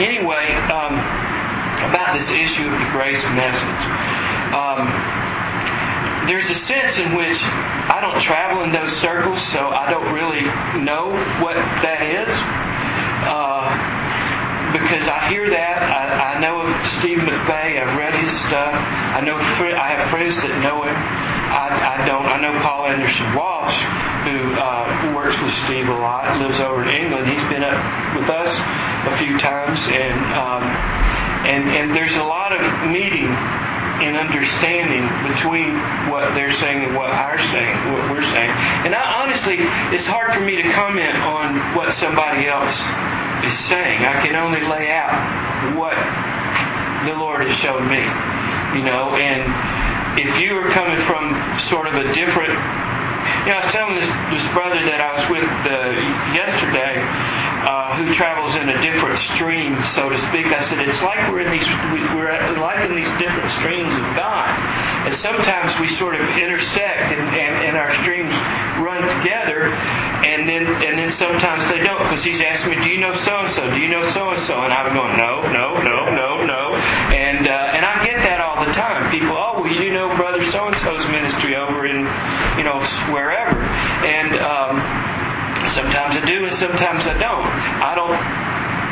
anyway, um, about this issue of the grace message. Um, there's a sense in which I don't travel in those circles, so I don't really know what that is. Uh, because I hear that. I, I know of Steve McVey. I've read his stuff. I know I have friends that know him. I, I don't. I know Paul Anderson Walsh, who uh, works with Steve a lot, lives over in England. He's been up with us a few times, and um, and and there's a lot of meeting and understanding between what they're saying and what our saying, what we're saying. And I, honestly, it's hard for me to comment on what somebody else is saying. I can only lay out what the Lord has shown me, you know. And if you are coming from sort of a different, you know, I was telling this, this brother that I was with uh, yesterday uh, who travels in a different stream, so to speak. I said it's like we're in these we're like in these different streams of God, and sometimes we sort of intersect and, and, and our streams run together, and then and then sometimes they don't because he's asking me, do you know so and so? Do you know so and so? And I'm going, no, no, no, no, no, and uh, and I get that all the time. People, oh, well, you know, brother so and so's ministry over in you know wherever, and. Um, Sometimes I do and sometimes I don't. I don't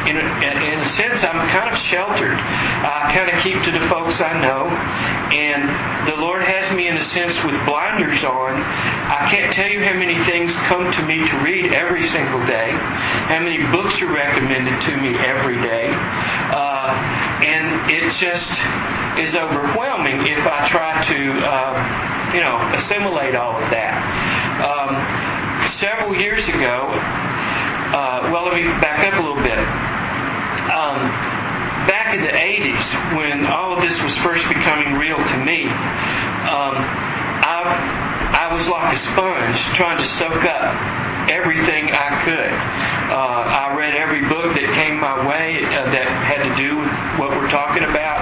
in a, in a, sense, I'm kind of sheltered. I kind of keep to the folks I know. And the Lord has me, in a sense, with blinders on. I can't tell you how many things come to me to read every single day, how many books are recommended to me every day. Uh, and it just is overwhelming if I try to, uh, you know, assimilate all of that. Um, several years ago, uh, well, let me back up a little bit. Um, back in the 80s, when all of this was first becoming real to me, um, I, I was like a sponge trying to soak up everything I could. Uh, I read every book that came my way uh, that had to do with what we're talking about.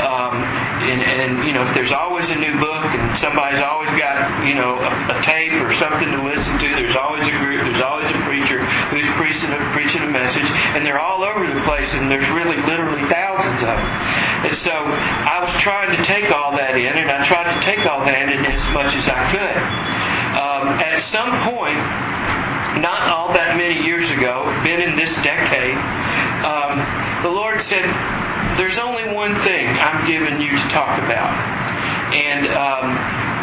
Um, and, and, you know, there's always a new book, and somebody's always got, you know, a, a tape or something to listen to. There's always a group, there's always a preacher who's preaching a, preaching a message, and they're all over the place, and there's really literally thousands of them. And so I was trying to take all that in, and I tried to take all that in as much as I could. Um, at some point, not all that many years ago, been in this decade, um, the Lord said, There's only one thing I'm giving you to talk about. And um,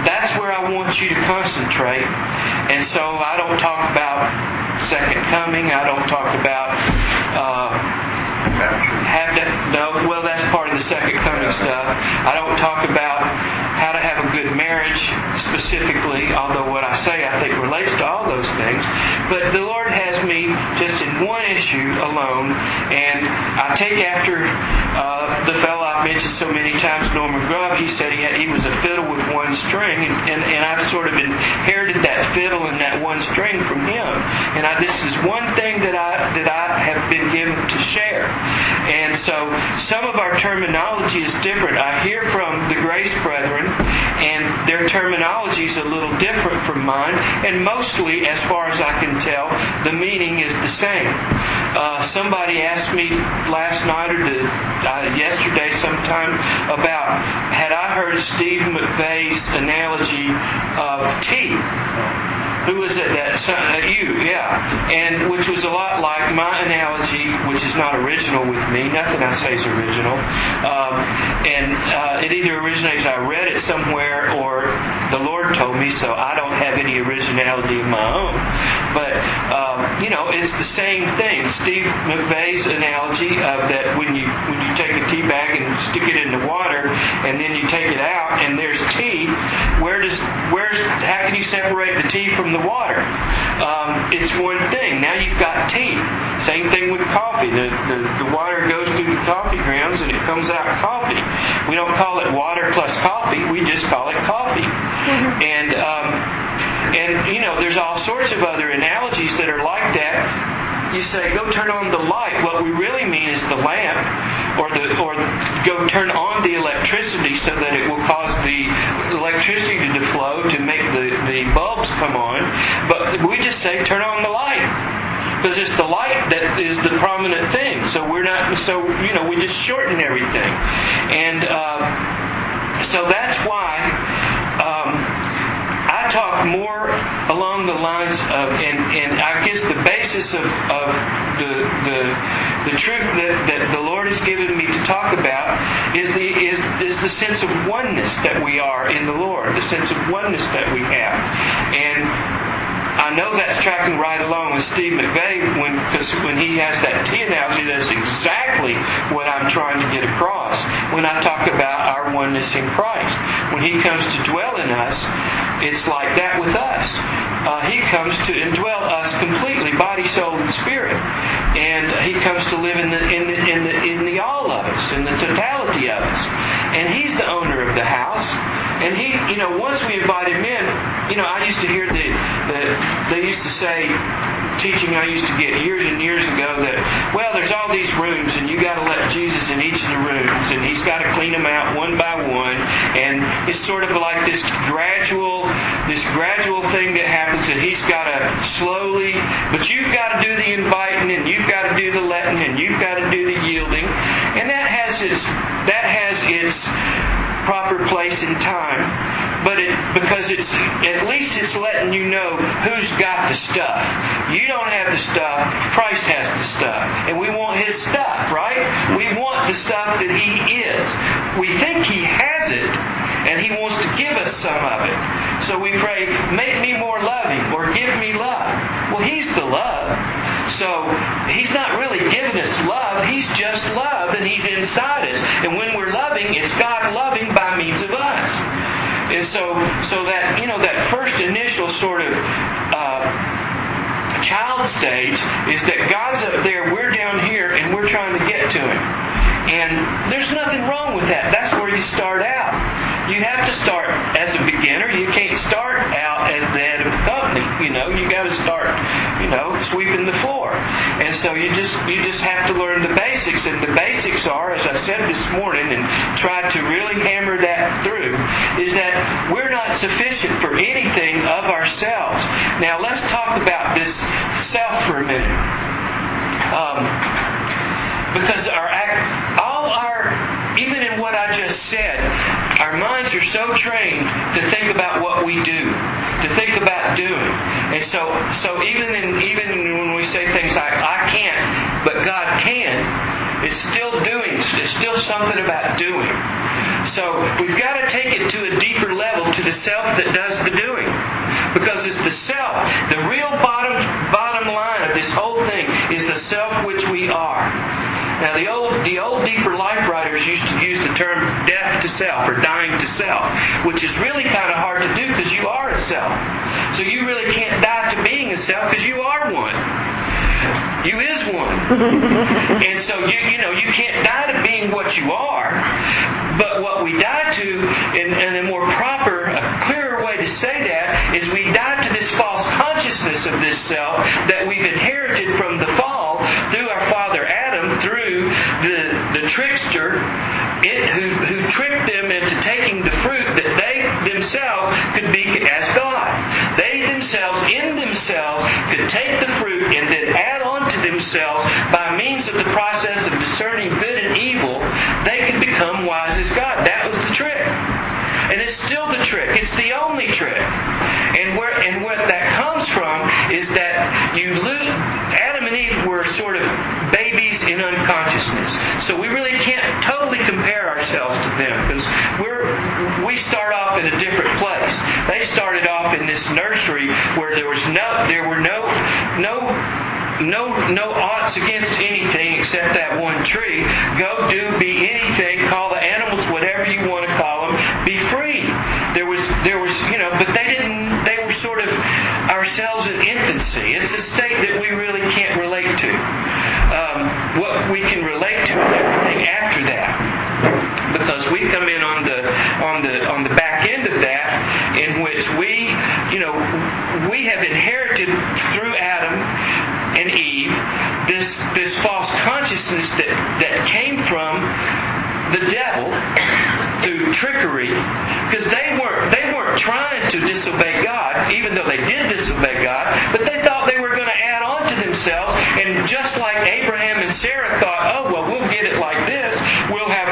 that's where I want you to concentrate. And so I don't talk about second coming, I don't talk about. Uh, have to, no, well, that's part of the second coming stuff. I don't talk about how to have a good marriage specifically, although what I say I think relates to all those things. But the Lord has me just in one issue alone, and I take after uh, the fellow I've mentioned so many times, Norman Grubb. He said he, had, he was a fiddle with one string, and, and, and I've sort of inherited that fiddle and that one string from him. And I, this is one thing that I that I have been given to share. And so some of our terminology is different. I hear from the Grace Brethren, and their terminology is a little different from mine, and mostly, as far as I can tell, the meaning is the same. Uh, somebody asked me last night or the, uh, yesterday sometime about had I heard Steve McVey's analogy of tea. Who was it? That uh, you, yeah. And which was a lot like my analogy, which is not original with me. Nothing I say is original. Um, and uh, it either originates I read it somewhere or the Lord told me, so I don't have any originality of my own. But um, you know, it's the same thing. Steve McVey's analogy of that when you when you take a tea bag and stick it in the water, and then you take it out and there's tea. Where does where's how can you separate the tea from the water. Um, it's one thing. Now you've got tea. Same thing with coffee. The, the, the water goes through the coffee grounds and it comes out coffee. We don't call it water plus coffee. We just call it coffee. Mm-hmm. And um, and you know, there's all sorts of other analogies that are like that you say, go turn on the light, what we really mean is the lamp, or the or go turn on the electricity so that it will cause the electricity to flow to make the, the bulbs come on. But we just say turn on the light. Because it's the light that is the prominent thing. So we're not. So you know, we just shorten everything, and uh, so that's why. Um, talk more along the lines of, and, and I guess the basis of, of the, the, the truth that, that the Lord has given me to talk about is the, is, is the sense of oneness that we are in the Lord, the sense of oneness that we have. And I know that's tracking right along with Steve McVey when because when he has that tea analogy, that's exactly what I'm trying to get across when I talk about our oneness in Christ. When He comes to dwell in us, it's like that with us. Uh, he comes to indwell us completely, body, soul, and spirit, and He comes to live in the in the in the in the all of us, in the totality of us, and He's the owner of the house. And he, you know, once we invite him in, you know, I used to hear the, the they used to say, teaching I used to get years and years ago that, well, there's all these rooms and you got to let Jesus in each of the rooms and he's got to clean them out one by one. And it's sort of like this gradual, this gradual thing that happens that he's got to slowly, but you've got to do the inviting and you've got to do the letting and you've got to do the yielding. And that has its, that has its, proper place and time, but it because it's at least it's letting you know who's got the stuff. You don't have the stuff, Christ has the stuff, and we want His stuff, right? We want the stuff that He is. We think He has it, and He wants to give us some of it. So we pray, make me more loving, or give me love. Well, He's the love. So He's not really giving us love, He's just love, and He's inside us. And when we're loving, it's God loving by means of us. And so, so that you know that first initial sort of uh, child stage is that God's up there, we're down here, and we're trying to get to Him. And there's nothing wrong with that. That's where you start out. You have to start as a beginner. You can't start out as the head of company. You know, you got to start, you know, sweeping the floor. And so you just you just have to learn the basics. And the basics are, as I said this morning, and tried to really hammer that through, is that we're not sufficient for anything of ourselves. Now let's talk about this self for a minute. Um, because our all our even in what I just said, our minds are so trained to think about what we do, to think about doing. And so so even in even when we say things like I can't, but God can, it's still doing. It's still something about doing. So we've got to take it to a deeper level to the self that does the doing. Because it's the self. The real bottom bottom line of this whole thing is the self which we are. Now the old the old deeper life writers used to use the term death to self or dying to self, which is really kind of hard to do because you are a self. So you really can't die to being a self because you are one. You is one. and so you you know you can't die to being what you are. But what we die to, in, in a more proper, a clearer way to say that, is we die to this false consciousness of this self that we've inherited from the fall through our father Adam, through the the trickster, it, who who tricked them into taking the fruit that they themselves could be as God. They themselves, in themselves, could take the fruit and then add on to themselves by means of the process of discerning good and evil, they could become wise as God. That was the trick. And it's still the trick. It's the only trick. And where and what that comes from is that you lose Adam and Eve were sort of babies in unconsciousness. So we really can't totally compare ourselves to them because we're we start off in a different place. They started off in this nursery where there was no there were no no no no odds against anything except that one tree. Go do be anything. Call the animals whatever you want to call them. Be free. There was there was you know, but they didn't. They were sort of ourselves in infancy. It's a state that we really can't relate to. Um, what we can relate to is everything after that, because we come in on the on the on the back end of that, in which we you know we have inherited through Adam and Eve this this false consciousness that that came from the devil through trickery because they weren't they weren't trying to disobey God, even though they did disobey God, but they thought they were going to add on to themselves. And just like Abraham and Sarah thought, oh well, we'll get it like this. We'll have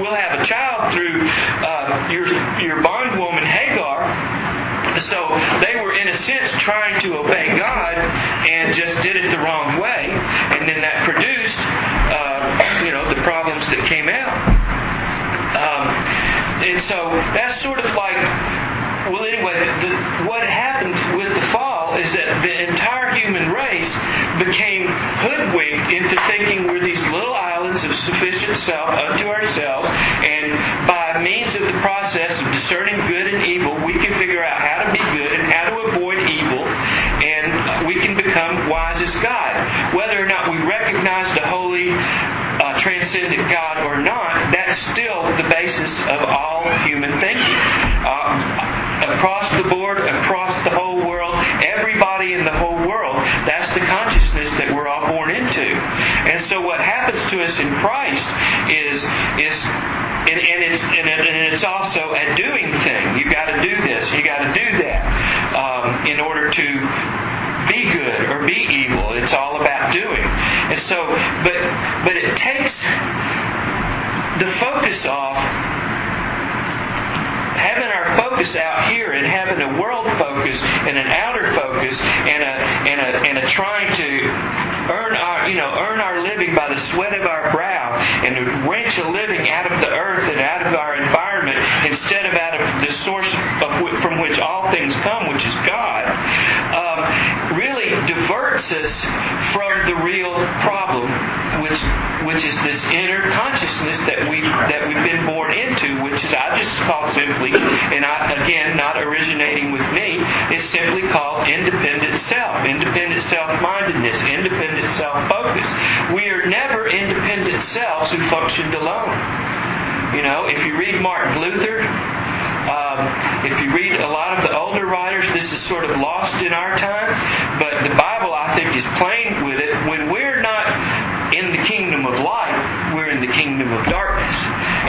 we'll have a child through uh, your your bondwoman Hagar. So they were in a sense trying to obey God and just did it the wrong way, and then that and so that's sort of like, well, anyway, the, what happened with the fall is that the entire human race became hoodwinked into thinking we're these little islands of sufficient self unto ourselves, and by means of the process of discerning good and evil, we can figure out how to be good and how to avoid evil, and we can become wise as God. Whether or not we recognize the holy, uh, transcendent God or not, still the basis of all human thinking. Uh, across the board, across the whole world, everybody in the whole world, that's the consciousness that we're all born into. And so what happens to us in Christ is is and, and it's and, it, and, it's also a doing thing. You've got to do this. you've got to do that um, in order to be good or be evil. It's all about doing. And so, but but it takes the focus off having our focus out here and having a world focus and an outer focus and a and a and a trying to earn our you know earn our living by the sweat of our brow and to wrench a living out of the earth and out of our environment instead of out of the source of, from which all things come, which is God, um, really diverts us from the real problem, which which is this inner consciousness that we that we've been born into, which is I just call simply, and I, again not originating with me, is simply called independent self, independent self-mindedness, independent self-focus. We are never independent selves who functioned alone. You know, if you read Martin Luther, um, if you read a lot of the older writers, this is sort of lost in our time, but the Bible, I think, is plain with it. When we're not in the kingdom of light, we're in the kingdom of darkness.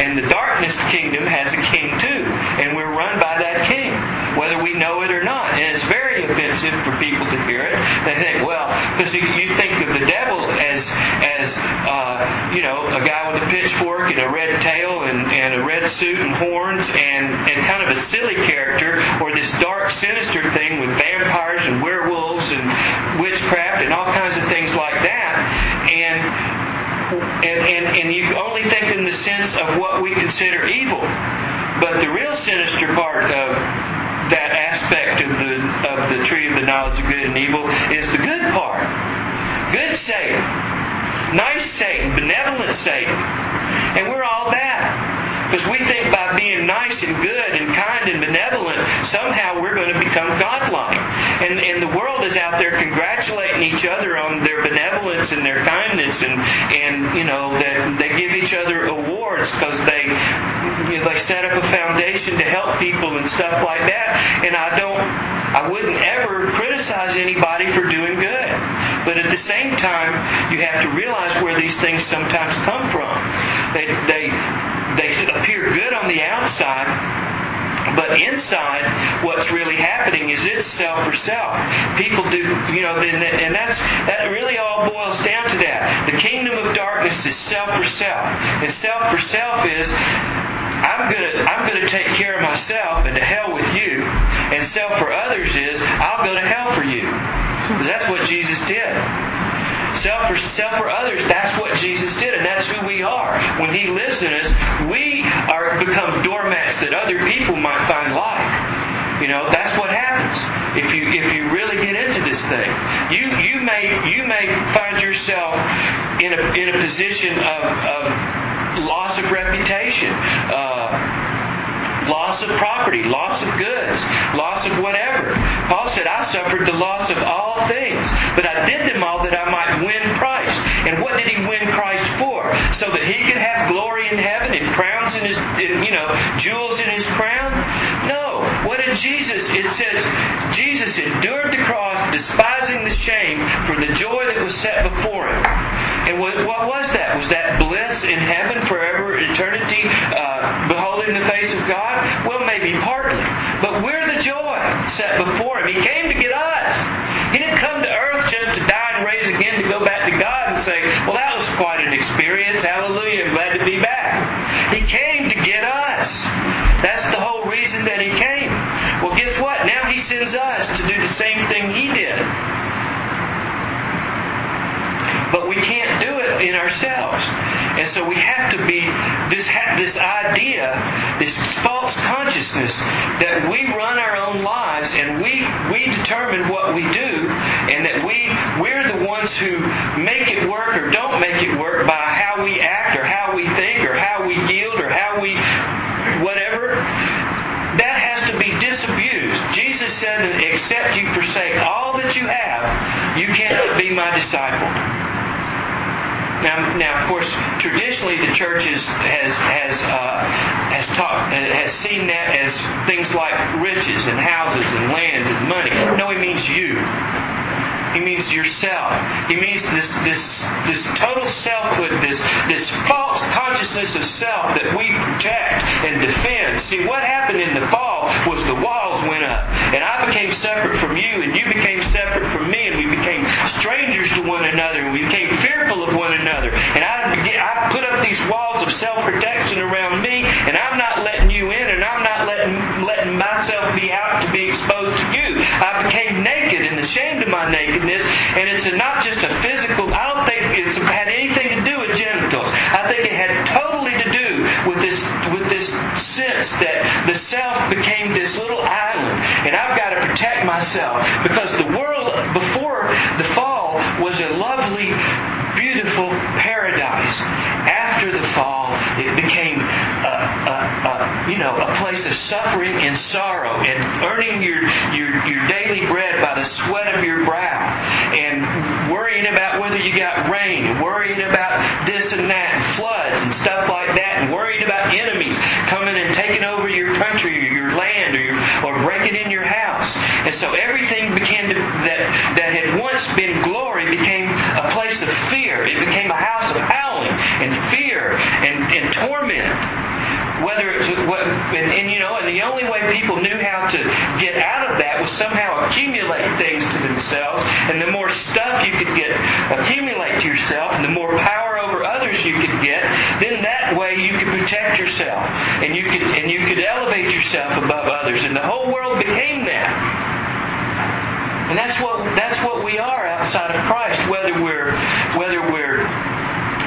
And the darkness kingdom has a king too, and we're run by that king, whether we know it or not. And it's very offensive for people to hear it. They think, well, because you think of the devil as, as uh, you know, a guy with a pitchfork and a red tail and, and a red suit and horns and, and kind of a silly character, or this dark, sinister thing with vampires and werewolves and witchcraft and all kinds of things like that. And and, and, and you only think in the sense of what we consider evil. But the real sinister part of that aspect of the of the tree of the knowledge of good and evil is the good part. Good Satan. Nice Satan, benevolent Satan. And we're all that. Because we think by being nice and good and kind and benevolent, somehow we're going to become godlike. And, and the world is out there congratulating each other on their benevolence and their kindness, and, and you know, that they give each other awards because they, you know, they set up a foundation to help people and stuff like that. And I don't, I wouldn't ever criticize anybody for doing good. But at the same time, you have to realize where these things sometimes come from. They, they, they appear good on the outside, but inside, what's really happening is it's self for self. People do, you know, and that's that really all boils down to that. The kingdom of darkness is self for self, and self for self is I'm gonna I'm gonna take care of myself and to hell with you. And self for others is I'll go to hell for you. That's what Jesus did. Self for, self for others, that's what Jesus did, and that's who we are. When He lives in us, we are become doormats that other people might find like. You know, that's what happens if you if you really get into this thing. You you may you may find yourself in a in a position of, of loss of reputation. Uh, loss of property, loss of goods, loss of whatever. Paul said, I suffered the loss of all but I did them all that I might win Christ. And what did he win Christ for? So that he could have glory in heaven and crowns in his, you know, jewels in his crown? No. What did Jesus? It says, Jesus endured the cross, despising the shame for the joy that was set before him. And what, what was that? Was that bliss in heaven forever, eternity, uh, beholding the face of God? Well, maybe partly. But we're the joy set before him. He came to get us. He didn't come to earth just to die and raise again to go back to God and say, well, that was quite an experience. Hallelujah. I'm glad to be back. He came to get us. That's the whole reason that he came. Well, guess what? Now he sends us to do the same thing he did. In ourselves. And so we have to be this this idea, this false consciousness that we run our own lives and we we determine what we do, and that we we're the ones who make it work or don't make it work by how we act or how we think or how we yield or how we whatever. That has to be disabused. Jesus said, "Except you forsake all that you have, you cannot be my disciple." Now, now, of course, traditionally the church is, has has uh, has taught has seen that as things like riches and houses and land and money. No, it means you. He means yourself. He means this this this total selfhood, this this false consciousness of self that we protect and defend. See, what happened in the fall was the walls went up, and I became separate from you, and you became separate from me, and we became strangers to one another, and we became fearful of one another. And I began, I put up these walls of self protection around me, and I'm not letting you in, and I'm not letting letting myself be out to be exposed to you. I became ashamed of my nakedness, and it's not just a physical. I don't think it's had anything to do with genitals. I think it had totally to do with this with this sense that the self became this little island, and I've got to protect myself because the world before the fall was a lovely, beautiful paradise. After the fall, it became a, a, you know a place of suffering and sorrow, and earning your, your your daily bread by the sweat of your brow, and worrying about whether you got rain, and worrying about this and that, and floods and stuff like that, and worrying about enemies coming and taking over your country or your land or your, or breaking in your house. And so everything began to that that had once been glory became a place of fear. It became a house of howling and fear and, and torment. Whether it's what and, and you know, and the only way people knew how to get out of that was somehow accumulate things to themselves. And the more stuff you could get accumulate to yourself, and the more power over others you could get, then that way you could protect yourself and you could and you could elevate yourself above others. And the whole world became that. And that's what that's what we are outside of Christ, whether we're whether we're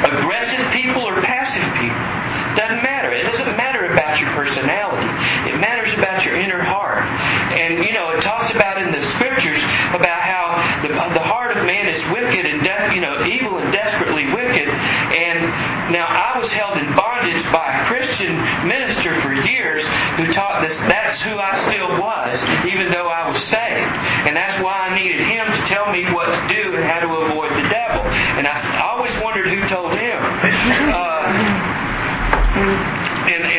aggressive people or passive people. Doesn't matter. It doesn't matter about your personality. It matters about your inner heart. And you know, it talks about in the scriptures about how the, the heart of man is wicked and de- you know evil and desperately wicked. And now I was held in bondage by a Christian minister for years who taught this. That's who I still was, even though I was saved. And that's why I needed him to tell me what to do and how to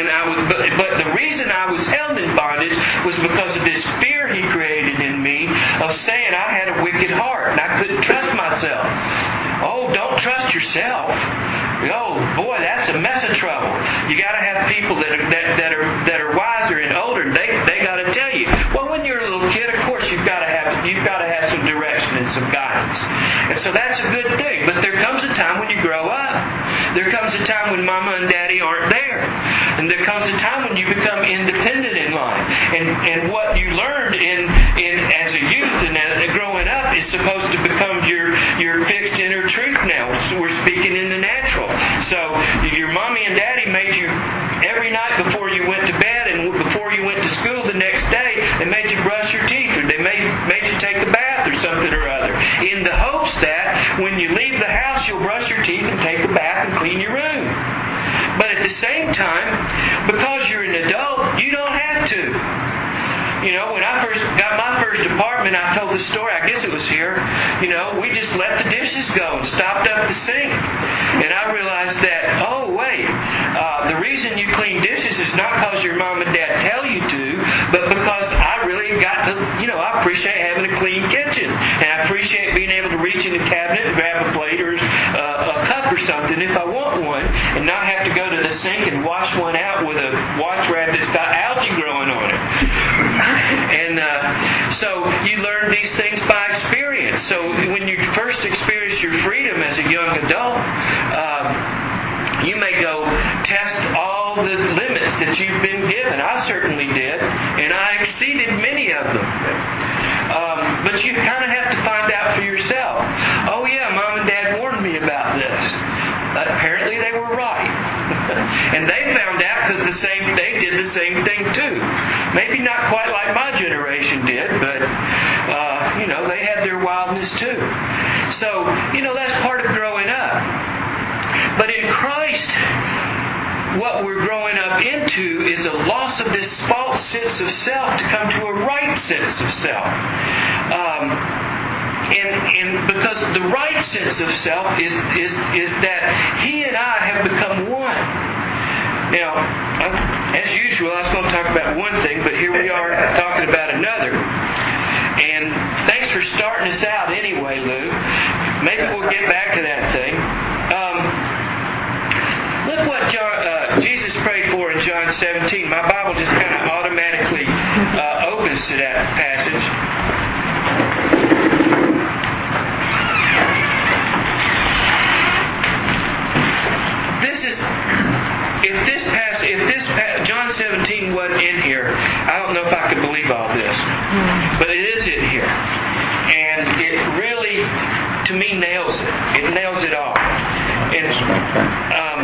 and, I was, but, but the reason I was held in bondage was because of this fear he created in me of saying I had a wicked heart and I couldn't trust myself. Oh, don't trust yourself. Oh boy, that's a mess of trouble. You got to have people that are that, that are that are wiser and older. They they got to tell you. Well, when you're a little kid, of course you've got to have you've got to have some direction and some guidance, and so that's a good thing. But there comes a time when you grow up. There comes a time when mama and daddy aren't there, and there comes a time when you become independent in life. And and what you learned in in as a youth and as, uh, growing up is supposed to become your your fixed inner truth now. We're speaking in the natural. So your mommy and daddy made you every night before you went to bed and before you went to school the next day, they made you brush your teeth or they made made you take a bath or something or other. In the hopes that when you leave the house you'll brush your teeth and take a bath and clean your room. But at the same time, because you're an adult, you don't have to. You know, when I first got my first apartment, I told the story, I guess it was here, you know, we just let the dishes go and stopped up the sink. And not have to go to the sink and wash one out with a wash rag that's got algae growing on it. And uh, so you learn these things by experience. So when you first experience your freedom as a young adult, um, you may go test all the limits that you've been given. I certainly did, and I exceeded many of them. Um, but you kind of have to find out for yourself. Oh yeah, mom and dad warned me about this. Apparently they were right. and they found out because the same they did the same thing too. Maybe not quite like my generation did, but uh, you know they had their wildness too. So you know that's part of growing up. But in Christ, what we're growing up into is a loss of this false sense of self to come to a right sense of self. Um, and, and because the right sense of self is, is, is that he and I have become one. Now, as usual, I was going to talk about one thing, but here we are talking about another. And thanks for starting us out anyway, Lou. Maybe we'll get back to that thing. Um, Look what John, uh, Jesus prayed for in John 17. My Bible just kind of automatically uh, opens to that passage. This is if this pass if this John 17 wasn't in here, I don't know if I could believe all this, but it is in here, and it really to me nails it. It nails it all. And um,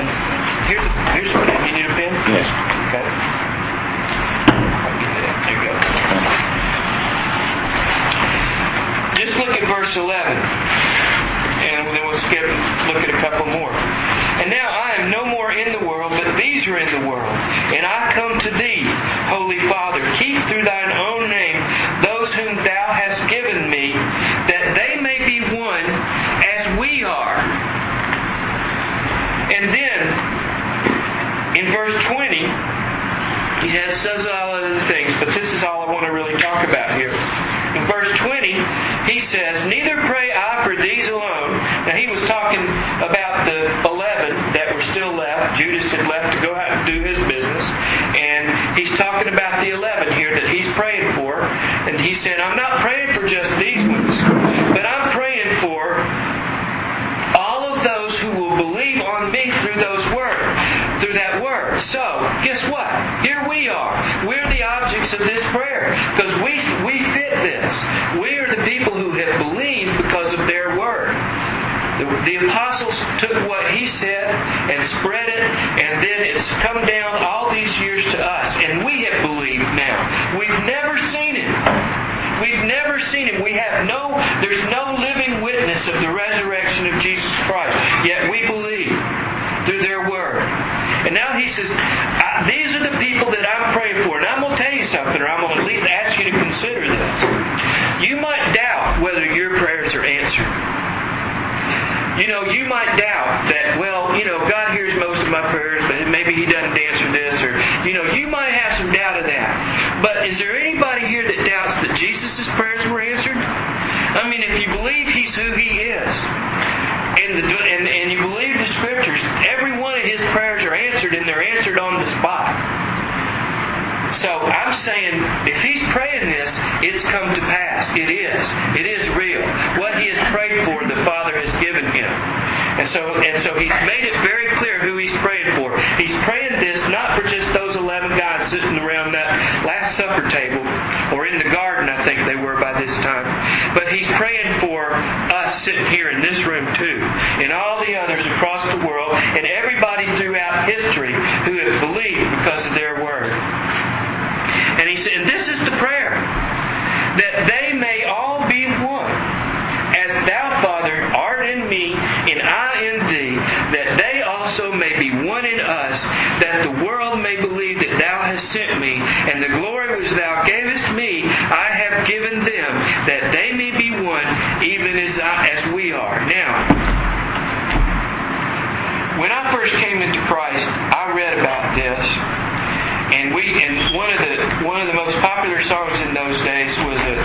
here's here's a. You need a pen? Yes. Okay. There you go. Just look at verse 11. And then we'll skip, look at a couple more. And now I am no more in the world, but these are in the world. And I come to thee, Holy Father. Keep through thine own name those whom thou hast given me, that they may be one as we are. And then, in verse 20, he has, says all other things, but this is all I want to really talk about here. In verse 20, he says, Neither pray I for these alone. Now, he was talking about the 11 that were still left. Judas had left to go out and do his business. And he's talking about the 11 here that he's praying for. And he said, I'm not praying for just these ones, but I'm praying for all of those who will believe on me through those words, through that word. So, guess what? Here we are. We're the objects of this prayer because we we fit this. People who have believed because of their word. The, the apostles took what he said and spread it, and then it's come down all these years to us, and we have believed now. We've never seen him. We've never seen him. We have no, there's no living witness of the resurrection of Jesus Christ. Yet we believe through their word. And now he says, These are the people that I'm praying for. And I'm going to tell you something, or I'm going to at least ask you to consider this. You might whether your prayers are answered. You know, you might doubt that, well, you know, God hears most of my prayers, but maybe He doesn't answer this, or, you know, you might have some doubt of that. But is there anybody here that doubts that Jesus' prayers were answered? I mean, if you believe He's who He is, and, the, and, and you believe the Scriptures, every one of His prayers are answered, and they're answered on the spot. So I'm saying, if he's praying this, it's come to pass. It is. It is real. What he has prayed for, the Father has given him. And so, and so he's made it very clear who he's praying for. He's praying this not for just those 11 guys sitting around that Last Supper table or in the garden, I think they were by this time. But he's praying for us sitting here in this room too, and all the others across the world, and everybody throughout history who have believed because of their word. And he said, and this is the prayer that they may all be one, as thou, Father, art in me, and I in thee, that they also may be one in us, that the world may believe that thou hast sent me, and the glory which thou gavest me, I have given them, that they may be one, even as I, as we are. Now, when I first came into Christ, I read about this. And we and one of the one of the most popular songs in those days was a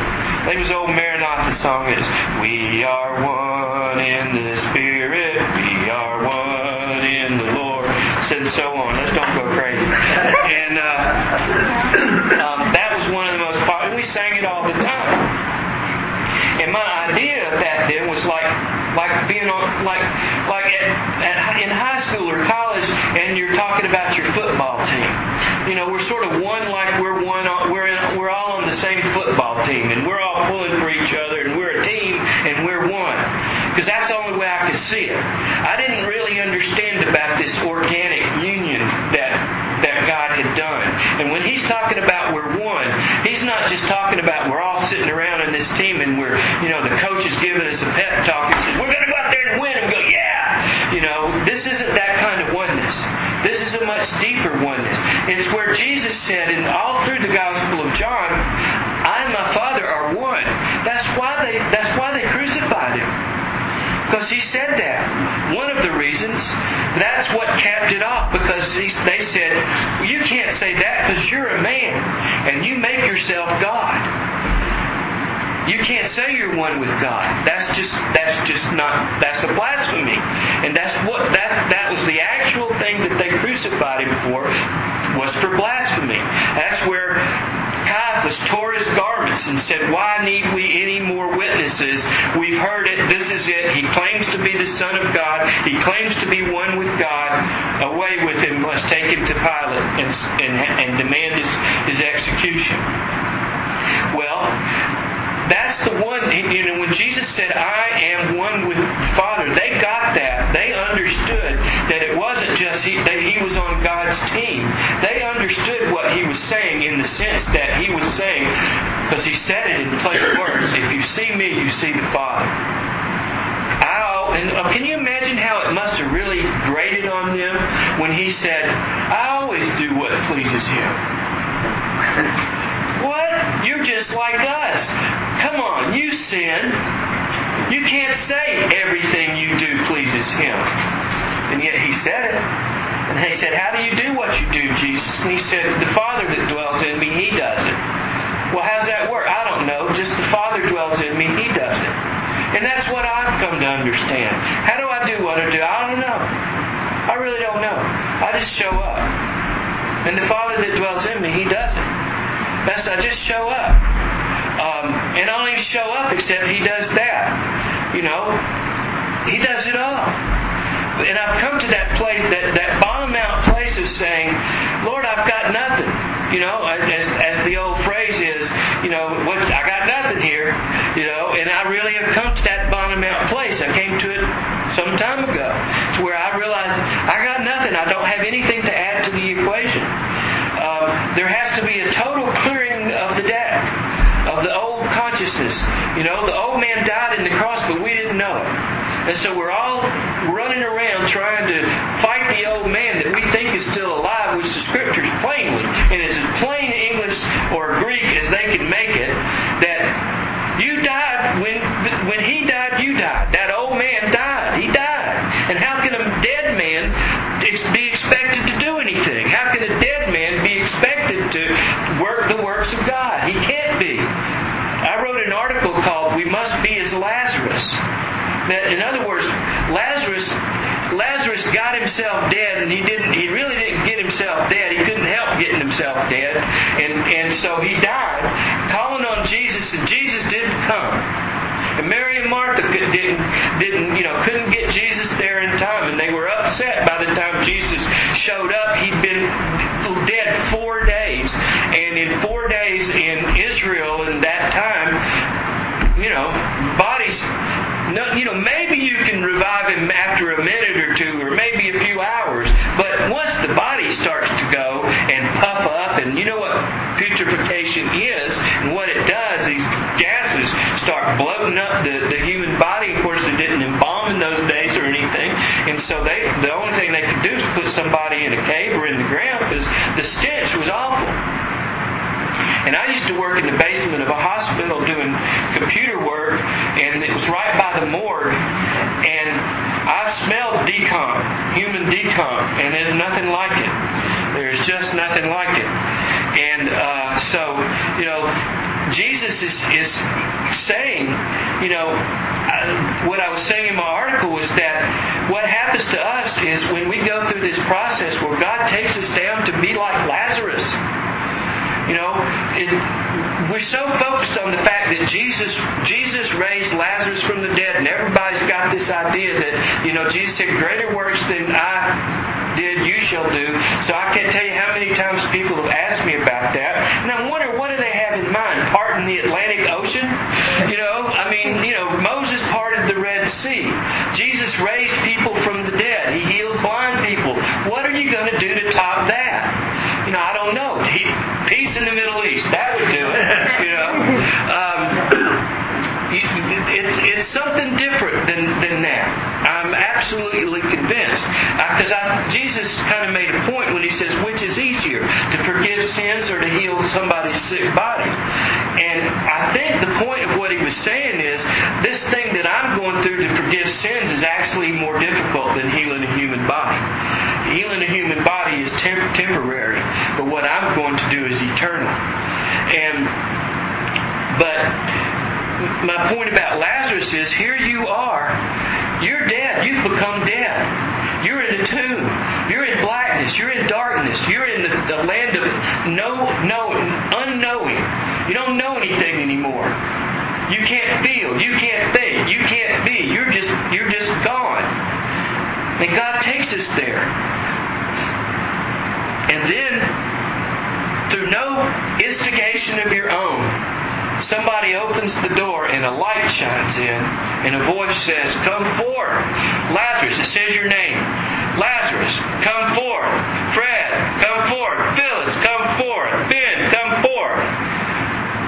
it was old Maranatha song is We are one in the Spirit, we are one in the Lord, and so on. Let's don't go crazy. And uh, um, that was one of the most popular. We sang it all the time. And my idea of that then was like like being on like like at, at, in high school or college, and you're talking about your football team. You know, we're sort of one like we're one. We're in, we're all on the same football team, and we're all pulling for each other, and we're a team, and we're one. because that's the only way I could see it. I didn't really understand about this organic union that that God had done. And when he's talking about we're one, he's not just talking about we're all sitting around in this team and we're, you know, the coach is giving us a pep talk and says, we're going to go out there and win and go, yeah! You know, this isn't that kind of oneness. This is a much deeper oneness. It's where Jesus said, and all through the Gospel of John, I and my Father are one. That's why they, that's why they crucified him. Because he said that. One of the reasons, that's what capped it off. Because they said, you can't say that because you're a man and you make yourself God. You can't say you're one with God. That's just that's just not that's a blasphemy. And that's what that that was the actual thing that they crucified him for blasphemy. That's where Caiaphas tore his garments and said, Why need we any more witnesses? We've heard it. This is it. He claims to be the Son of God. He claims to be one with God. Away with him. Let's take him to Pilate and, and, and demand his, his execution. Well, that's the one, you know, when Jesus said, I am one with the Father, they got that. They understood that it wasn't just he, that he was on God's team. They understood what he was saying in the sense that he was saying, because he said it in plain words, if you see me, you see the Father. I'll, and uh, can you imagine how it must have really grated on them when he said, I always do what pleases him? What? You're just like us. Come on, you sin. You can't say everything you do pleases Him. And yet He said it. And he said, How do you do what you do, Jesus? And he said, The Father that dwells in me, He does it. Well, how's that work? I don't know. Just the Father dwells in me, He does it. And that's what I've come to understand. How do I do what I do? I don't know. I really don't know. I just show up. And the Father that dwells in me, He does it. That's I just show up. Um, and I don't even show up except he does that. You know, he does it all. And I've come to that place, that, that bottom out place of saying, Lord, I've got nothing. You know, as, as the old phrase is, you know, what, I got nothing here. You know, and I really have come to that bottom out place. I came to it some time ago to where I realized I got nothing. I don't have anything to add to the equation. Um, there has to be a total clearing of the deck of the old consciousness. You know, the old man died in the cross, but we didn't know it. And so we're all running around trying to fight the old man that we think is still alive, which the scriptures plainly, and it's as plain English or Greek as they can make it, that you died when when he died, you died. That old man died. He died. And how can a dead man be expected to do anything? How can a dead man be expected to work the works of God? He can't be. I wrote an article called "We Must Be as Lazarus." That, in other words, Lazarus Lazarus got himself dead, and he didn't. He really didn't get himself dead. He couldn't help getting himself dead, and and so he died, calling on Jesus, and Jesus didn't come. And Mary and Martha didn't didn't you know couldn't get Jesus there in time, and they were upset by the time Jesus showed up. He'd been dead four days, and in four days in Israel in that time, you know, bodies no, you know, maybe you can revive him after a minute or two, or maybe a few hours. But once the body starts to go and puff up, and you know what putrefaction is, and what it does, these gases start bloating up the, the human body. Of course, they didn't embalm in those days or anything, and so they the only thing they could do is put somebody in a cave or in the ground because the stench was awful. And I used to work in the basement of a hospital computer work, and it was right by the morgue. And I smelled decomp, human decomp, and there's nothing like it. There's just nothing like it. And uh, so, you know, Jesus is, is saying, you know, I, what I was saying in my article was that what happens to us is when we go through this process where God takes us down to be like Lazarus. You know, it, we're so focused on the fact that Jesus Jesus raised Lazarus from the dead, and everybody's got this idea that you know Jesus said, "Greater works than I did, you shall do." So I can't tell you how many times people have asked me about that, and I'm wondering what do they have in mind? Parting the Atlantic Ocean? You know, I mean, you know, Moses parted the Red Sea. Jesus raised people from the dead. He healed blind people. What are you going to do to top that? You know, I don't know. Peace in the Middle East. That would do it. You know, um, it's something different than than that. I'm absolutely convinced because Jesus kind of made a point when he says, "Which is easier, to forgive sins or to heal somebody's sick body?" And I think the point of what he was saying is this thing that I'm going through to forgive sins is actually more difficult than healing a human body. Healing a human body is temp- temporary, but what I'm going to do is eternal. And but my point about Lazarus is here you are. You're dead. You've become dead. You're in a tomb. You're in blackness. You're in darkness. You're in the, the land of no, no, unknowing. You don't know anything anymore. You can't feel. You can't think. You can't be. You're just, you're just gone. And God takes us there. And then, through no instigation of your own, somebody opens the door and a light shines in and a voice says, Come forth. Lazarus, it says your name. Lazarus, come forth. Fred, come forth. Phyllis, come forth. Ben, come forth.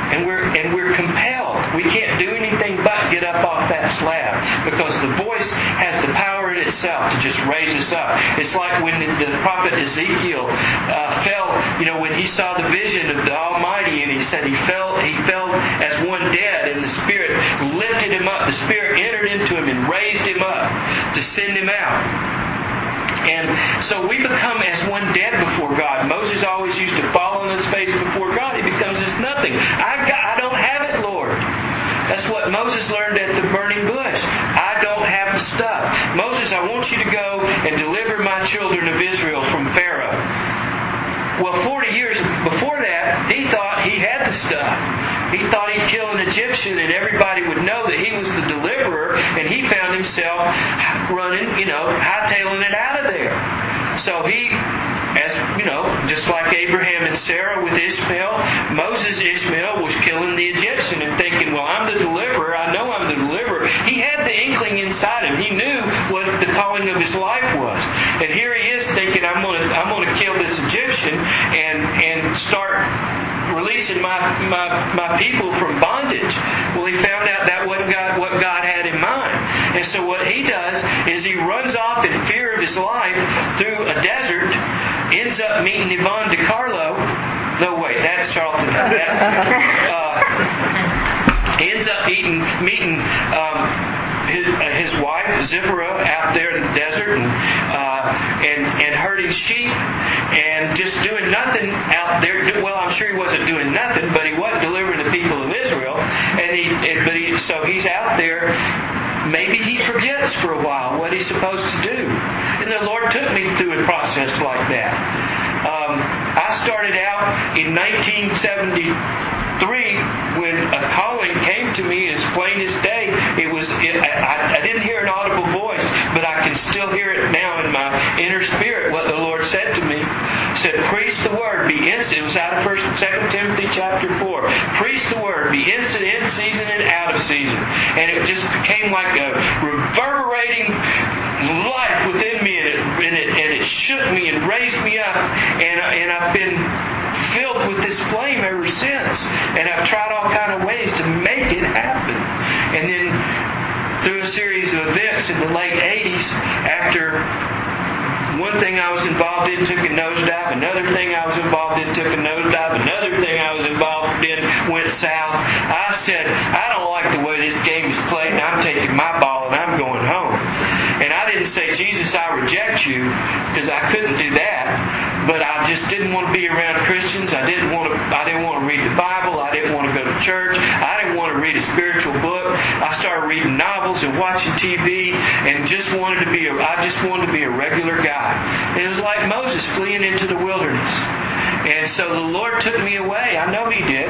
And we're and we're compelled. We can't do anything but get up off that slab because the voice has the power in itself to just raise us up. It's like when the, the prophet Ezekiel uh, fell, you know, when he saw the vision of the Almighty and he said he fell, he fell as one dead and the Spirit lifted him up. The Spirit entered into him and raised him up to send him out. And so we become as one dead before God. Moses always used to fall on his face before God. He becomes as nothing. I, got, I don't have it, Lord. That's what Moses learned at the burning bush. I don't have the stuff. Moses, I want you to go and deliver my children of Israel from Pharaoh. Well, 40 years before that, he thought he had the stuff. He thought he'd kill an Egyptian and everybody would know that he was the deliverer, and he found himself running, you know, hightailing it out of there. So he, as you know, just like Abraham and Sarah with Ishmael, Moses Ishmael was killing the Egyptian and thinking, well, I'm the deliverer. I know I'm the deliverer. He had the inkling inside him. He knew what the calling of his life was. And here he is thinking, I'm going to, I'm to kill this Egyptian and, and start releasing my, my, my people from bondage. Well, he found out that wasn't God, what God had in mind. And so what he does is he runs off in fear of his life through a desert, ends up meeting Yvonne De Carlo. No, wait, that's Charlton. That, uh, ends up eating, meeting um, his, uh, his wife Zipporah out there in the desert and uh, and and herding sheep and just doing nothing out there. Well, I'm sure he wasn't doing nothing, but he was delivering the people of Israel. And he, and, but he, so he's out there. Maybe he forgets for a while what he's supposed to do. And the Lord took me through a process like that. Um, I started out in 1973 when a calling came to me as plain as day. It was it, I, I didn't hear an audible voice, but I can still hear it now in my inner spirit. What the Lord said to me, he said, "Preach the word, be instant." It was out of First, Second Timothy chapter four. Preach the word, be instant in season and out of season, and it just became like a reverberating life within me, and it and it, and it shook me and raised me up, and and I've been filled with this flame ever since. And I've tried all kind of ways to make it happen. And then through a series of events in the late 80s, after one thing I was involved in took a nosedive, another thing I was involved in took a nosedive, another thing I was involved in went south. I said, I don't like the way this game is played, and I'm taking my ball and I'm going home. And I didn't say, Jesus, I reject you, because I couldn't do that. But I just didn't want to be around Christians. I didn't want to. I didn't want to read the Bible. I didn't want to go to church. I didn't want to read a spiritual book. I started reading novels and watching TV, and just wanted to be. A, I just wanted to be a regular guy. And it was like Moses fleeing into the wilderness. And so the Lord took me away. I know He did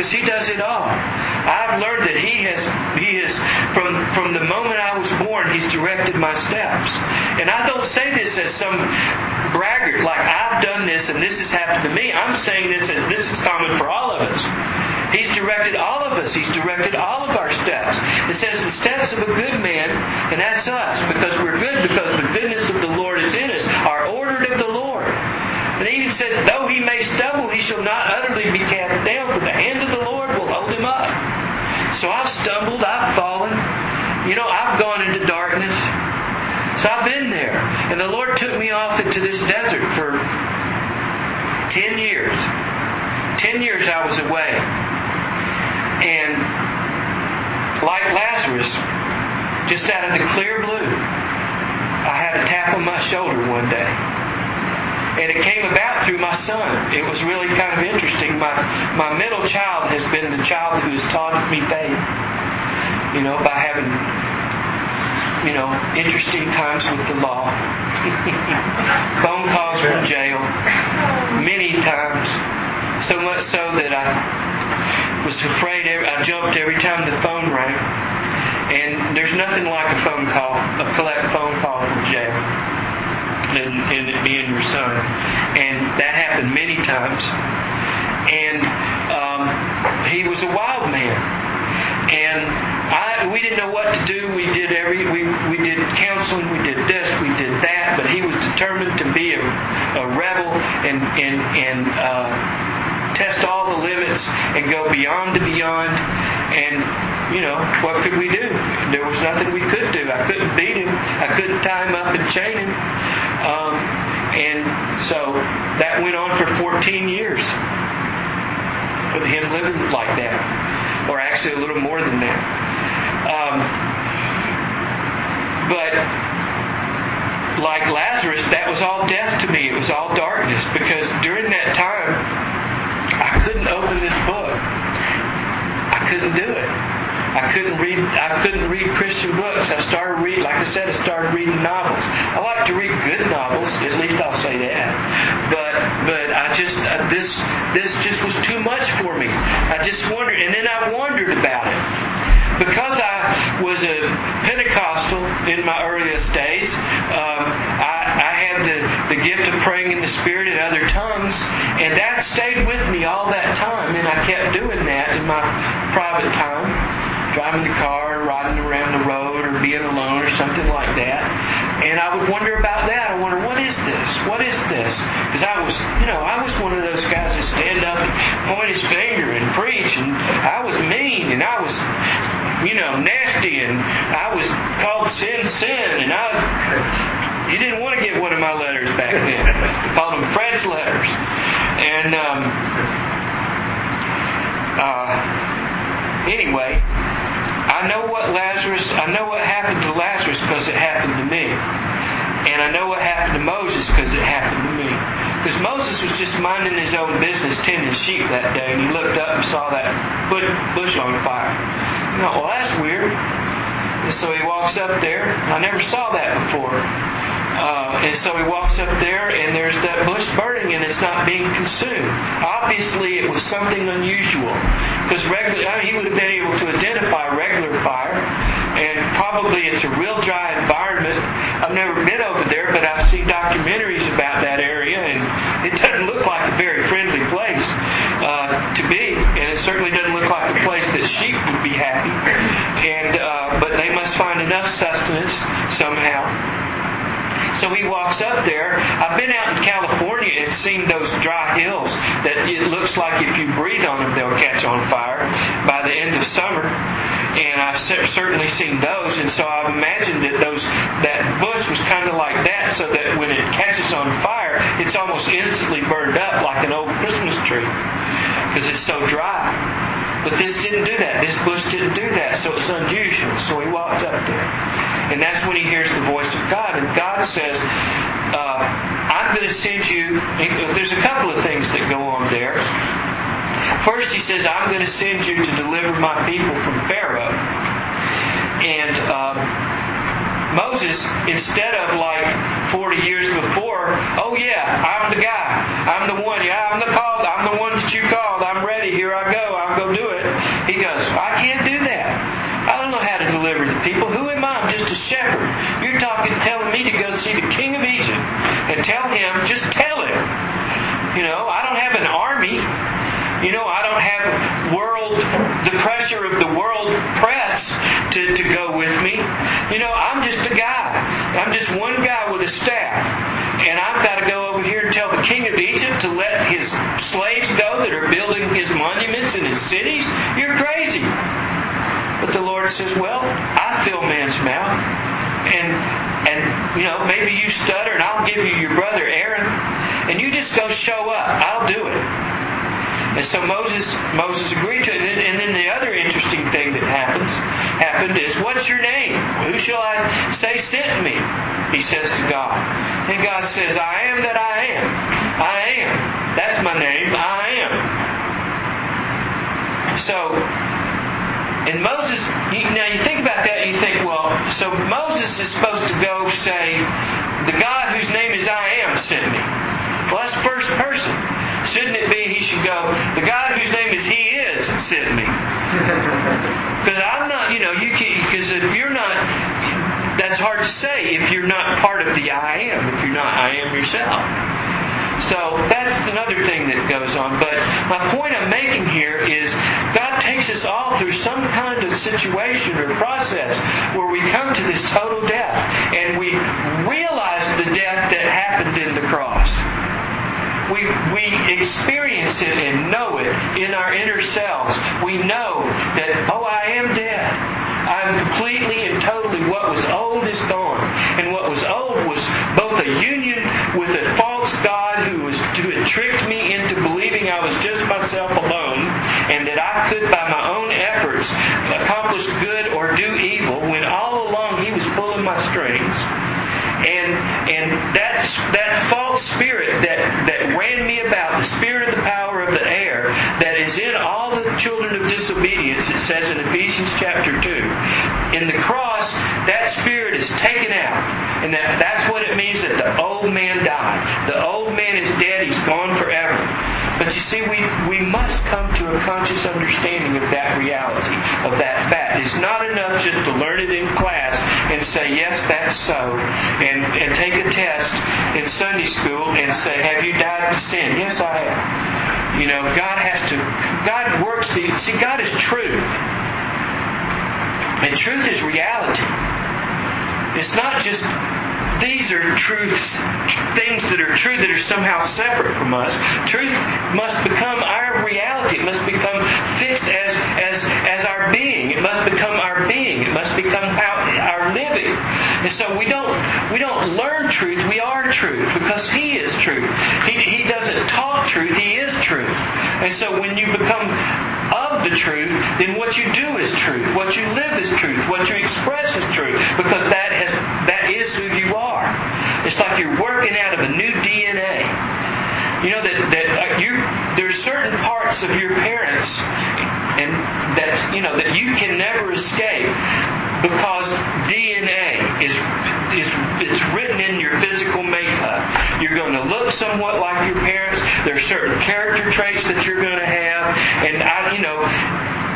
because he does it all. I've learned that he has he has from from the moment I was born, he's directed my steps. And I don't say this as some braggart like I've done this and this has happened to me. I'm saying this as this is common for all of us. He's directed all of us. He's directed all of our steps. It says the steps of a good man, and that's us, because we're good, because the goodness of says, though he may stumble, he shall not utterly be cast down, for the hand of the Lord will hold him up. So I've stumbled, I've fallen. You know, I've gone into darkness. So I've been there. And the Lord took me off into this desert for 10 years. 10 years I was away. And like Lazarus, just out of the clear blue, I had a tap on my shoulder one day. And it came about through my son. It was really kind of interesting. My, my middle child has been the child who has taught me faith. You know, by having, you know, interesting times with the law. Phone calls from jail. Many times. So much so that I was afraid. I jumped every time the phone rang. And there's nothing like a phone call, a collect phone call from jail, and, and it being your son. And that happened many times. And um, he was a wild man. And I, we didn't know what to do. We did every, we, we did counseling, we did this, we did that, but he was determined to be a, a rebel and, and, and uh, test all the limits and go beyond the beyond. And you know, what could we do? There was nothing we could do. I couldn't beat him. I couldn't tie him up and chain him. Um, and so that went on for 14 years with him living like that, or actually a little more than that. Um, but like Lazarus, that was all death to me. It was all darkness because during that time, I couldn't open this book. I couldn't do it. I couldn't read. I couldn't read Christian books. I started reading, like I said, I started reading novels. I like to read good novels. At least I'll say that. But but I just uh, this this just was too much for me. I just wondered, and then I wondered about it because I was a Pentecostal in my earliest days. Um, I, I had the the gift of praying in the Spirit in other tongues, and that stayed with me all that time, and I kept doing that in my private time driving the car, riding around the road, or being alone, or something like that. And I would wonder about that. I wonder, what is this? What is this? Because I was, you know, I was one of those guys that stand up and point his finger and preach, and I was mean, and I was, you know, nasty, and I was called sin, sin, and I. You didn't want to get one of my letters back then. I called them Fred's letters, and um, uh, anyway, I know what Lazarus, I know what happened to Lazarus because it happened to me. And I know what happened to Moses because it happened to me. Because Moses was just minding his own business, tending sheep that day, and he looked up and saw that bush on fire. You know, well, that's weird. And so he walks up there. I never saw that before. Uh, and so he walks up there, and there's that bush burning, and it's not being consumed. Obviously, it was something unusual because regular, I mean, he would have been able to identify regular fire, and probably it's a real dry environment. I've never been over there, but I've seen documentaries about that up there. I've been out in California and seen those dry hills that it looks like if you breathe on them, they'll catch on fire by the end of summer. And I've certainly seen those, and so I've imagined that those that bush was kind of like that, so that when it catches on fire, it's almost instantly burned up like an old Christmas tree because it's so dry. But this didn't do that. This bush didn't do that, so it's unusual. So he walked up there. And that's when he hears the voice of God. And God says, uh, I'm going to send you. There's a couple of things that go on there. First, he says, I'm going to send you to deliver my people from Pharaoh. And um, Moses, instead of like 40 years before, oh yeah, I'm the guy. I'm the one. Yeah, I'm the called. I'm the one that you called. I'm ready. Here I go. I'll go do it. He goes, I can't don't know how to deliver the people. Who am I? I'm just a shepherd. You're talking, telling me to go see the king of Egypt and tell him, just tell him. You know, I don't have an army. You know, I don't have world, the pressure of the world press to, to go with me. You know, I'm just a guy. I'm just one guy with a staff. And I've got to go over here and tell the king of Egypt to let his slaves go that are building his monuments and his cities? You're crazy. The Lord says, Well, I fill man's mouth. And and you know, maybe you stutter and I'll give you your brother Aaron. And you just go show up. I'll do it. And so Moses Moses agreed to it. And then the other interesting thing that happens happened is, What's your name? Who shall I say sent me? He says to God. And God says, I am that I am. I am. That's my name. I am. So and Moses, now you think about that and you think, well, so Moses is supposed to go say, the God whose name is I am sent me. Well, that's first person. Shouldn't it be he should go, the God whose name is He is sent me? Because I'm not, you know, you can because if you're not, that's hard to say if you're not part of the I am, if you're not I am yourself. So that's another thing that goes on. But my point I'm making here is God takes us all through some kind of situation or process where we come to this total death and we realize the death that happened in the cross. We, we experience it and know it in our inner selves. We know that, oh, I am dead. I'm completely and totally what was old is gone. And what was old was both a union with a false God who was who had tricked me into believing I was just myself alone and that I could by my own efforts accomplish good or do evil when all along he was pulling my strings and and that that false spirit that that ran me about, the spirit of the power of the air that is in all children of disobedience, it says in Ephesians chapter two. In the cross, that spirit is taken out, and that that's what it means that the old man died. The old man is dead; he's gone forever. But you see, we, we must come to a conscious understanding of that reality, of that fact. It's not enough just to learn it in class and say, yes, that's so, and, and take a test in Sunday school and say, have you died to sin? Yes, I have. You know, God has to, God works the, see, God is truth. And truth is reality. It's not just these are truths, things that are true that are somehow separate from us. Truth must become our reality. It must become fixed as, as, as our being. It must become our being. It must become our living. And so we don't, we don't learn truth. We are truth because He is truth. He, he doesn't talk truth. He is truth. And so when you become of the truth, then what you do is truth. What you live is truth. What you express is truth. Because that has that is who you are. It's like you're working out of a new DNA. You know that that uh, you there's certain parts of your parents and that you know that you can never escape because DNA is is it's written in your physical makeup. You're going to look somewhat like your parents. There's certain character traits that you're going to have, and I, you know,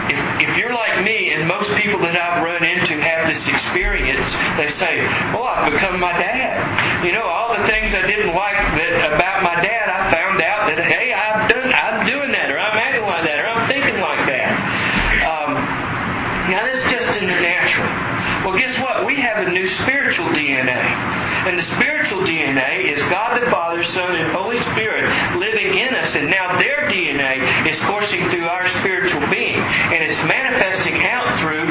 if, if you're like me, and most people that I've run into have this experience, they say, "Oh, I've become my dad." You know, all the things I didn't like that about my dad, I found out that hey, I've done, have a new spiritual DNA. And the spiritual DNA is God the Father, Son, and Holy Spirit living in us. And now their DNA is coursing through our spiritual being. And it's manifesting out through,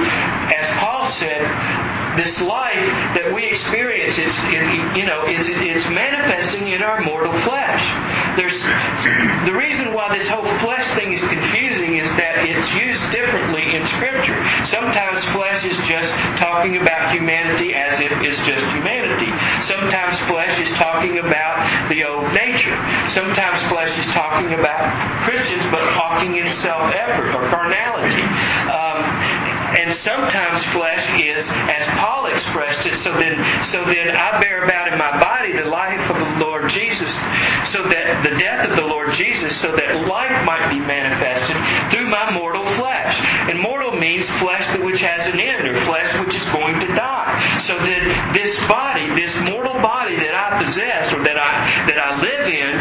this life that we experience, it's it, you know, it's, it's manifesting in our mortal flesh. There's the reason why this whole flesh thing is confusing is that it's used differently in Scripture. Sometimes flesh is just talking about humanity as if it's just humanity. Sometimes flesh is talking about the old nature. Sometimes flesh is talking about Christians, but talking in self-effort or carnality. Um, and sometimes flesh is, as Paul expressed it, so then, so then I bear about in my body the life of the Lord Jesus, so that the death of the Lord Jesus, so that life might be manifested through my mortal flesh. And mortal means flesh which has an end, or flesh which is going to die. So that this body, this possess or that I that I live in,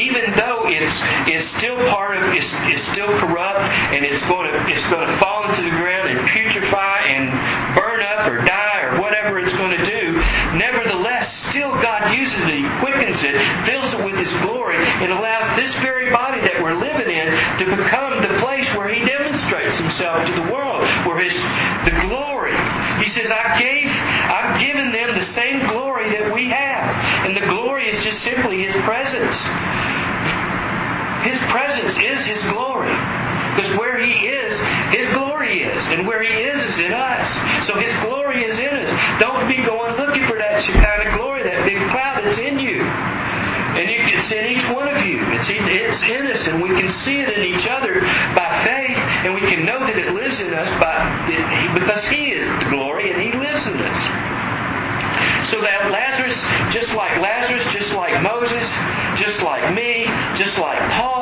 even though it's it's still part of it's, it's still corrupt and it's going to it's going to fall into the ground and putrefy and burn up or die or whatever it's going to do. Nevertheless, still God uses it, He quickens it, fills it with His glory, and allows this very body that we're living in to become the place where He demonstrates Himself to the world, where His presence is His glory. Because where He is, His glory is. And where He is is in us. So His glory is in us. Don't be going looking for that of glory, that big cloud that's in you. And it's in each one of you. It's in, it's in us, and we can see it in each other by faith, and we can know that it lives in us by because He is the glory, and He lives in us. So that Lazarus, just like Lazarus, just like Moses, just like me, just like Paul,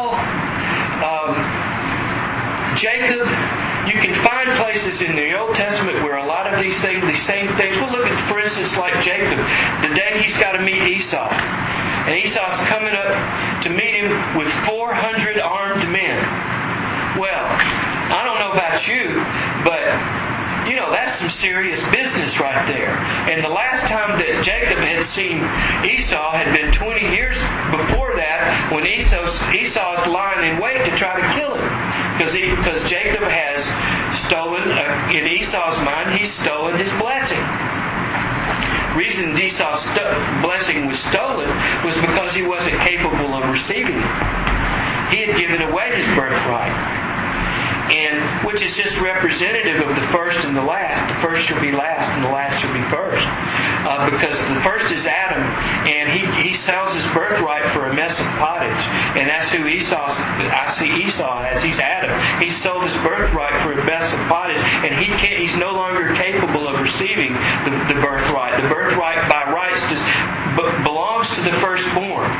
Jacob, you can find places in the Old Testament where a lot of these things, these same things. We'll look at, for instance, like Jacob, the day he's got to meet Esau. And Esau's coming up to meet him with 400 armed men. Well, I don't know about you, but you know, that's some serious business right there. And the last time that Jacob had seen Esau had been 20 years before that when Esau's, Esau's lying in wait to try to kill him. Because, because Jacob has stolen, uh, in Esau's mind, he's stolen his blessing reason Esau's st- blessing was stolen was because he wasn't capable of receiving it. He had given away his birthright and which is just representative of the first and the last. The first shall be last, and the last shall be first. Uh, because the first is Adam, and he, he sells his birthright for a mess of pottage, and that's who Esau. I see Esau as he's Adam. He sold his birthright for a mess of pottage, and he can't, he's no longer capable of receiving the, the birthright. The birthright by rights does, belongs to the firstborn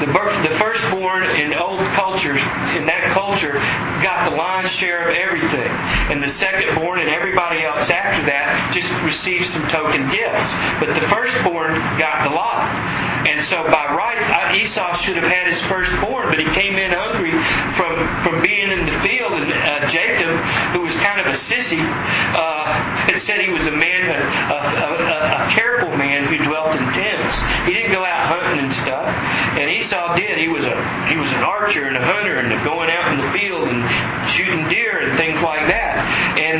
the, birth, the firstborn in old cultures, in that culture, got the lion's share of everything. And the secondborn and everybody else after that just received some token gifts. But the firstborn got the lot. And so by right, Esau should have had his firstborn, but he came in hungry from, from being in the field. And uh, Jacob, who was kind of a sissy, uh, had said he was a man, a, a, a, a careful man who dwelt in tents. He didn't go out hunting and stuff. And Esau did. He was a he was an archer and a hunter and going out in the field and shooting deer and things like that. And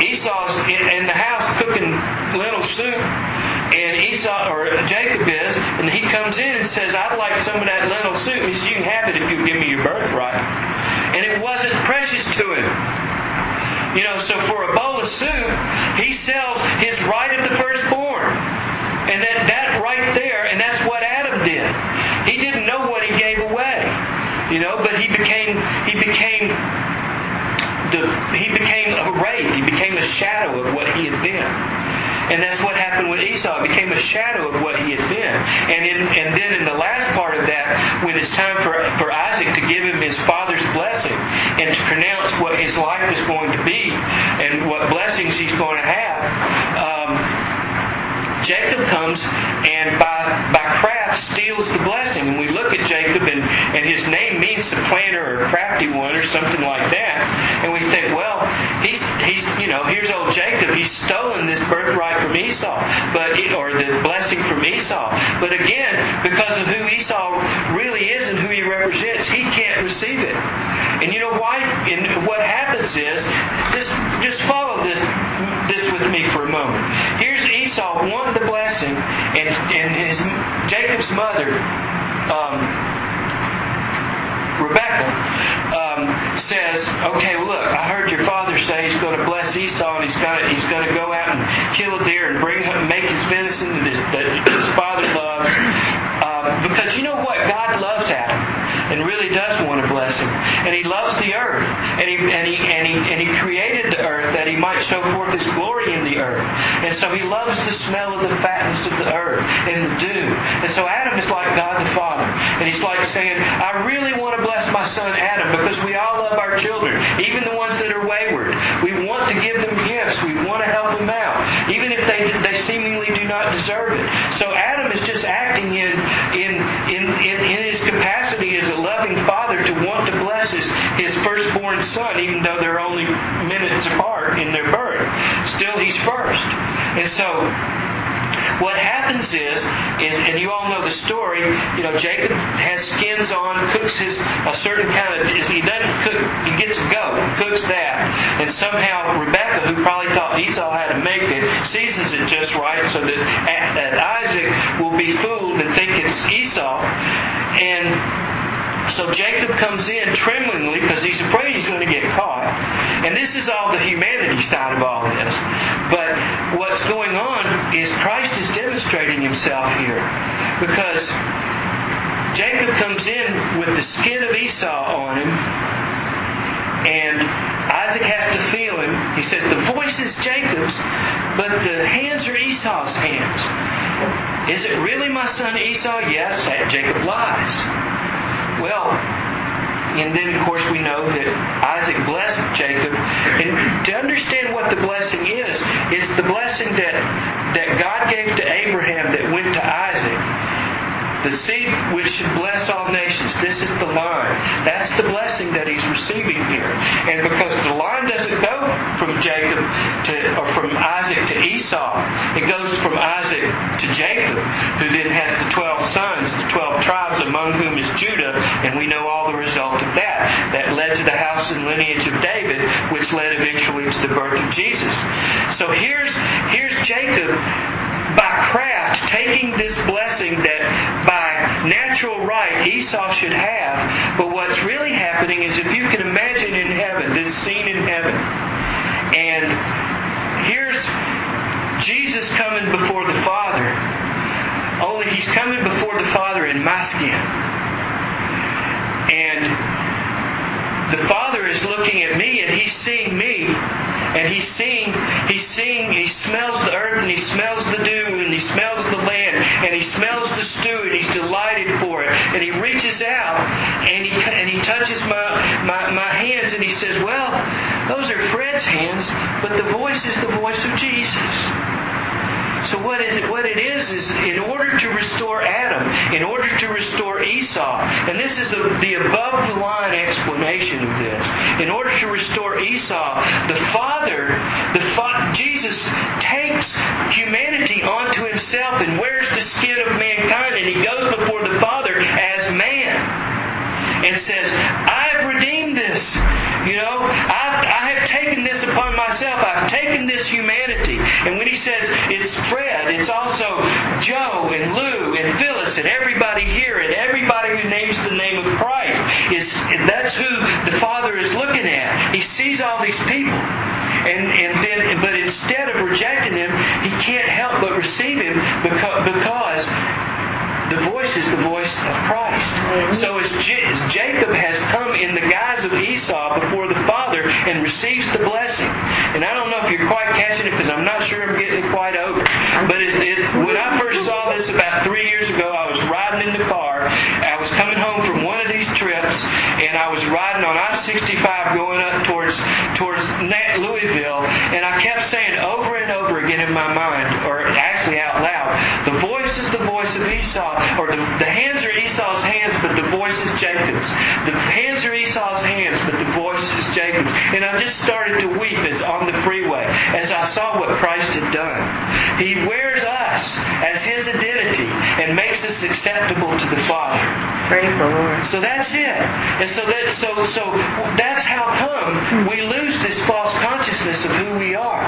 Esau's in, the house cooking lentil soup and Esau or Jacob is, and he comes in and says, "I'd like some of that lentil soup." He says, "You can have it if you give me your birthright." And it wasn't precious to him. You know, so for a bowl of soup, he sells his right of the firstborn. And that, that right there, and that's what Adam did. He didn't know what he gave away. You know, but he became he became the he became a wraith. He became a shadow of what he had been. And that's what happened with Esau. It became a shadow of what he had been. And in, and then in the last part of that, when it's time for, for Isaac to give him his father's blessing and to pronounce what his life is going to be and what blessings he's going to have, um, Jacob comes and by, by craft steals the blessing. And we look at Jacob and, and his name means supplanter or crafty one or something like that. And we think, well, he's, he's you know, here's old Jacob. He's stolen this birthright from Esau, but or the blessing from Esau. But again, because of who Esau really is and who he represents, he can't receive it. And you know why? And what happens is, just just follow this this with me for a moment. Here's Esau wanting the blessing, and and his Jacob's mother. Um, Rebecca um, says, "Okay, well, look, I heard your father say he's going to bless Esau, and he's going to he's going to go out and kill a deer and bring make his venison that his, that his father loves, uh, because you know what? God loves Adam and really does want to bless him, and He loves the earth, and He and He and He and He created the earth that He might show forth His glory in the earth, and so He loves the smell of the fatness of the earth and the dew, and so Adam is like God the Father, and He's like saying, I really want to bless my son Adam because we all love our children, even the ones that are wayward. We want to give them gifts. We want to help them out, even if they they seemingly do not deserve it. So Adam acting in in in in, in his capacity as a loving father to want to bless his, his firstborn son, even though they're only minutes apart in their birth. Still, he's first. And so what happens is, is, and you all know the story. You know, Jacob has skins on, cooks his a certain kind of. He doesn't cook. He gets a goat, cooks that, and somehow Rebecca, who probably thought Esau had to make it, seasons it just right so that, that Isaac will be fooled and think it's Esau, and so Jacob comes in tremblingly because he's afraid he's going to get caught. And this is all the humanity side of all this. But what's going on is Christ is demonstrating himself here. Because Jacob comes in with the skin of Esau on him. And Isaac has to feel him. He says, The voice is Jacob's, but the hands are Esau's hands. Is it really my son Esau? Yes, Jacob lies. Well, and then, of course, we know that Isaac blessed Jacob. And to understand what the blessing is, it's the blessing that, that God gave to Abraham that went to Isaac. The seed which should bless all nations. This is the line. That's the blessing that he's receiving here. And because the line doesn't go from Jacob to, or from Isaac to Esau, it goes from Isaac to Jacob, who then has the 12 sons, the 12 tribes, among whom and we know all the result of that. That led to the house and lineage of David, which led eventually to the birth of Jesus. So here's, here's Jacob by craft taking this blessing that by natural right Esau should have. But what's really happening is if you can imagine in heaven, this scene in heaven, and here's Jesus coming before the Father, only he's coming before the Father in my skin. And the Father is looking at me and He's seeing me. And He's seeing, He's seeing, He smells the earth and He smells the dew and He smells the land and He smells the stew and He's delighted for it. And He reaches out and He, and he touches my, my, my hands and He says, Well, those are Fred's hands, but the voice is the voice of Jesus. So what it, what it is is in order to restore Adam, in order to restore Esau, and this is the, above the line explanation of this. In order to restore Esau, the Father, the fa- Jesus takes humanity onto himself and wears the skin of mankind, and he goes before the Father as man and says, I've this humanity. And when he says it's Fred, it's also Joe and Lou and Phyllis and everybody here and everybody who names the name of Christ. Is that's who the Father is looking at. He sees all these people. And, and then, but instead of rejecting him, he can't help but receive him because, because the voice is the voice of Christ. Mm-hmm. So as, J- as, Jacob has come in the guise of Esau before the Father and receives the blessing, and I don't know if you're quite catching it because I'm not sure I'm getting it quite over. But it, it, when I first saw this about three years ago, I was riding in the car. I was coming home from one of these trips, and I was riding on I-65 going up Louisville, and I kept saying over and over again in my mind, or actually out loud, the voice is the voice of Esau or the, the hands are Esau's hands, but the voice is Jacob's. The hands are Esau's hands, but the voice is Jacob's. And I just started to weep as on the freeway as I saw what Christ had done. He wears us as his identity and makes us acceptable to the Father. Praise the Lord. So that's it. And so that so so that's how come we lose this false consciousness of who we are.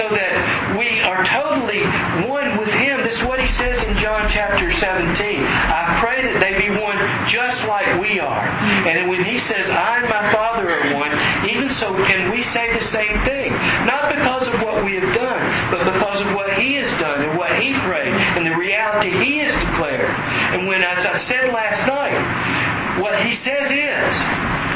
So that we are totally one with him. This is what he says in John chapter 17. I pray that they be one just like we are. And when he says, I and my Father are one, even so can we say the same thing. Not because of what we have done, but because he has done and what he prayed and the reality he has declared. And when, as I said last night, what he says is,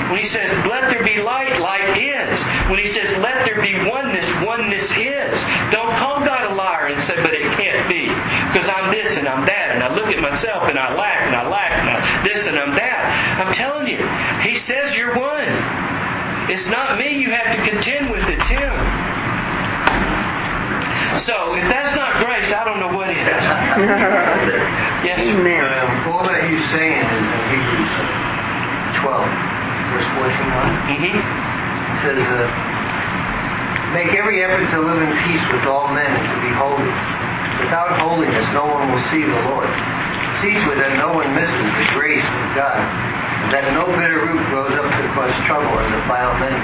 when he says, let there be light, light is. When he says, let there be oneness, oneness is. Don't call God a liar and say, but it can't be. Because I'm this and I'm that. And I look at myself and I lack and I lack and I'm this and I'm that. I'm telling you, he says you're one. It's not me you have to contend with, it's him. So, if that's not grace, I don't know what is. Yes, Amen. Um, all that he's saying is in Hebrews 12 verse 14 on. Mm-hmm. It says, uh, Make every effort to live in peace with all men and to be holy. Without holiness, no one will see the Lord. See to it that no one misses the grace of God, and that no bitter root grows up to cause trouble and defile many.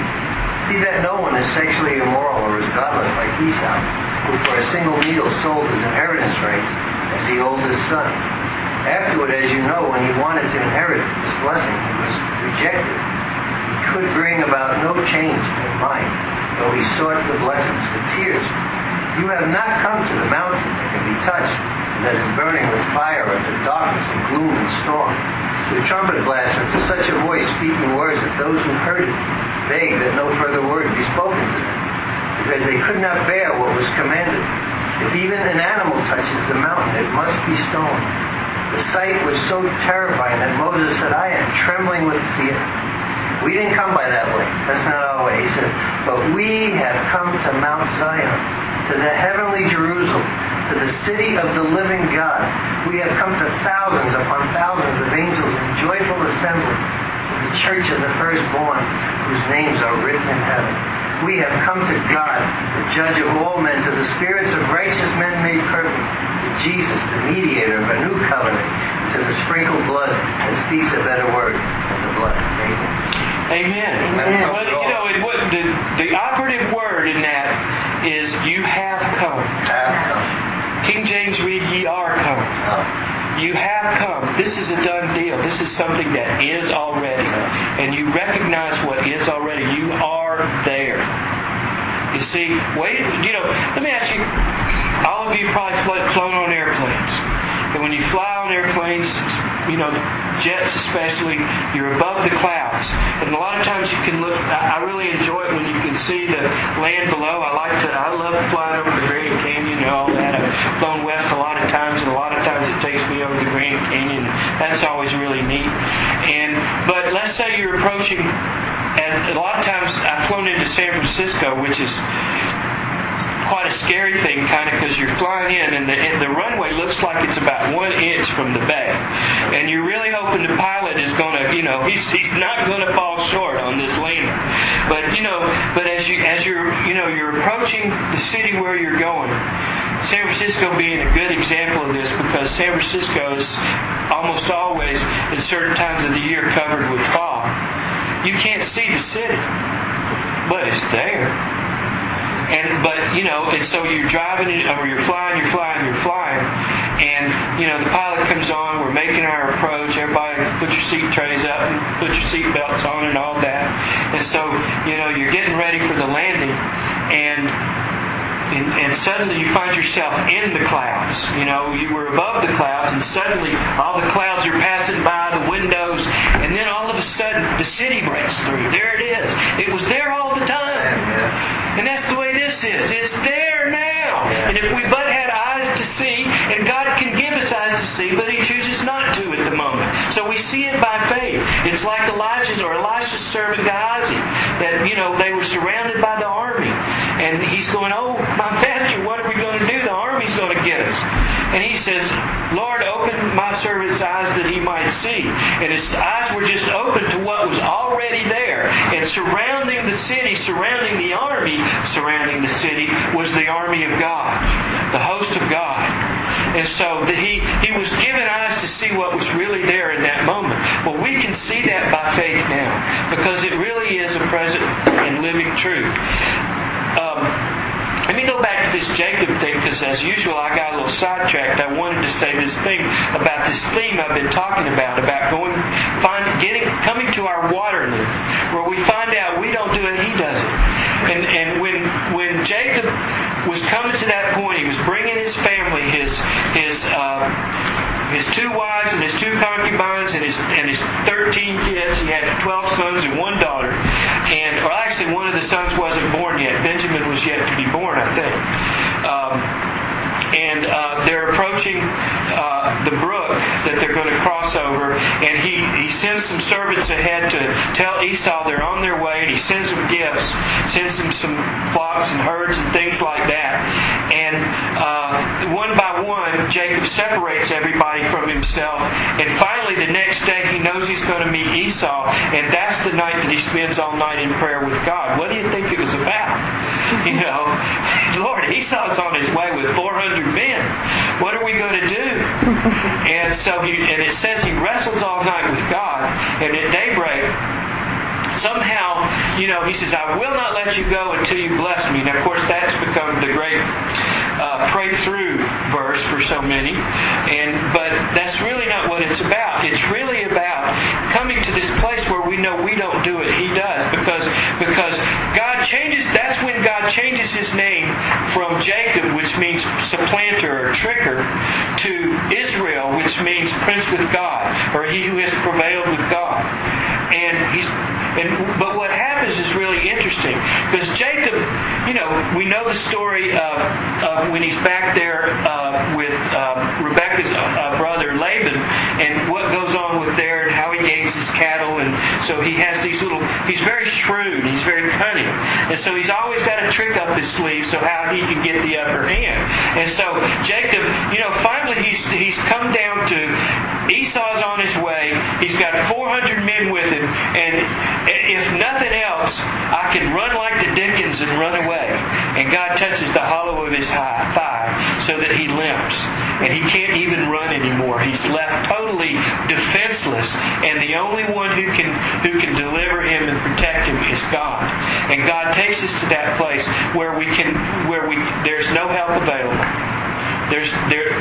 See that no one is sexually immoral or is godless like Esau, who for a single meal sold his inheritance rights as the oldest son. Afterward, as you know, when he wanted to inherit this blessing, he was rejected. He could bring about no change in mind, though he sought the blessings with tears. You have not come to the mountain that can be touched, and that is burning with fire, and to darkness and gloom and storm, to a trumpet blast, or to such a voice speaking words that those who heard it begged that no further word be spoken to them, because they could not bear what was commanded. If even an animal touches the mountain, it must be stoned. The sight was so terrifying that Moses said, I am trembling with fear. We didn't come by that way. That's not our way. He said, but we have come to Mount Zion, to the heavenly Jerusalem, to the city of the living God. We have come to thousands upon thousands of angels in joyful assembly, to the church of the firstborn, whose names are written in heaven. We have come to God, the judge of all men, to the spirits of righteous men made perfect, to Jesus, the mediator of a new covenant, to the sprinkled blood that speaks a better word than the blood. Amen. Amen. Amen. Well, you know, it, what, the, the operative word in that is you have come. Have come. King James read, ye are come. Oh. You have come. This is a done deal. This is something that is already. And you recognize what is already. You are there. You see, wait, you know, let me ask you, all of you probably fl- flown on airplanes. And when you fly on airplanes, you know, jets especially, you're above the clouds. And a lot of times you can look, I I really enjoy it when you can see the land below. I like to, I love flying over the Grand Canyon and all that. I've flown west a lot of times, and a lot of times Grand Canyon. That's always really neat. And, but let's say you're approaching, and a lot of times I've flown into San Francisco, which is quite a scary thing, kind of, because you're flying in and the, and the runway looks like it's about one inch from the bay. And you're really hoping the pilot is going to, you know, he's, he's not going to fall short on this lander. But, you know, but as, you, as you're, you know, you're approaching the city where you're going, San Francisco being a good example of this because San Francisco is almost always, at certain times of the year, covered with fog. You can't see the city, but it's there. And but you know, and so you're driving or you're flying, you're flying, you're flying, and you know the pilot comes on. We're making our approach. Everybody, put your seat trays up and put your seat belts on and all that. And so you know you're getting ready for the landing, and and, and suddenly you find yourself in the clouds. You know, you were above the clouds, and suddenly all the clouds are passing by the windows, and then all of a sudden the city breaks through. There it is. It was there all the time. And that's the way this is. It's there now. And if we but had eyes to see, and God can give us eyes to see, but He chooses not to at the moment. So we see it by faith. It's like Elijah's or Elisha's servant Gehazi, that, you know, they were surrounded by the army. And he's going, Oh, my master, what are we going to do? The army's going to get us. And he says, Lord, open my servant's eyes that he might see. And his eyes were just open to what was already there. And surrounding the city, surrounding the army, surrounding the city, was the army of God, the host of God. And so the, he, he was given eyes to see what was really there in that moment. Well, we can see that by faith now because it really is a present and living truth. Um, let me go back to this Jacob thing because, as usual, I got a little sidetracked. I wanted to say this thing about this theme I've been talking about about going, find, getting, coming to our Waterloo, where we find out we don't do it, He does it. And and when when Jacob was coming to that point, he was bringing his family, his his. Uh, his two wives and his two concubines and his and his thirteen kids. He had twelve sons and one daughter. And or actually one of the sons wasn't born yet. Benjamin was yet to be born, I think. Um, and uh, they're approaching uh, the brook that they're going to cross over, and he, he sends some servants ahead to tell Esau they're on their way, and he sends them gifts, sends them some flocks and herds and things like that. and uh, one by one, Jacob separates everybody from himself. And finally, the next day, he knows he's going to meet Esau, and that's the night that he spends all night in prayer with God. What do you think it was about? You know, Lord, Esau's on his way with 400 men. What are we going to do? And so he, and it says he wrestles all night with God, and at daybreak, somehow, you know, he says, I will not let you go until you bless me. And of course, that's become the great uh, pray through verse for so many. And but that's really not what it's about. It's really about coming to this place where we know we don't do it. He does because because God changes. That's when God changes His name from Jacob, which means supplanter or tricker, to Israel, which means prince with God or he who has prevailed with God. And he's and but what happens is really interesting because Jacob, you know, we know the story of, of when he's back there uh, with uh, Rebecca's uh, brother Laban, and what goes on with there, and how he gains his cattle, and so he has these little. He's very shrewd. He's very cunning, and so he's always got a trick up his sleeve, so how he can get the upper hand. And so Jacob, you know, finally he's he's come down to Esau's on his way. He's got 400 men with him, and if nothing else, I can run like the Dickens and run away. And God touches the hollow of his thigh so that he limps. And he can't even run anymore. He's left totally defenseless. And the only one who can who can deliver him and protect him is God. And God takes us to that place where we can where we there's no help available. There's there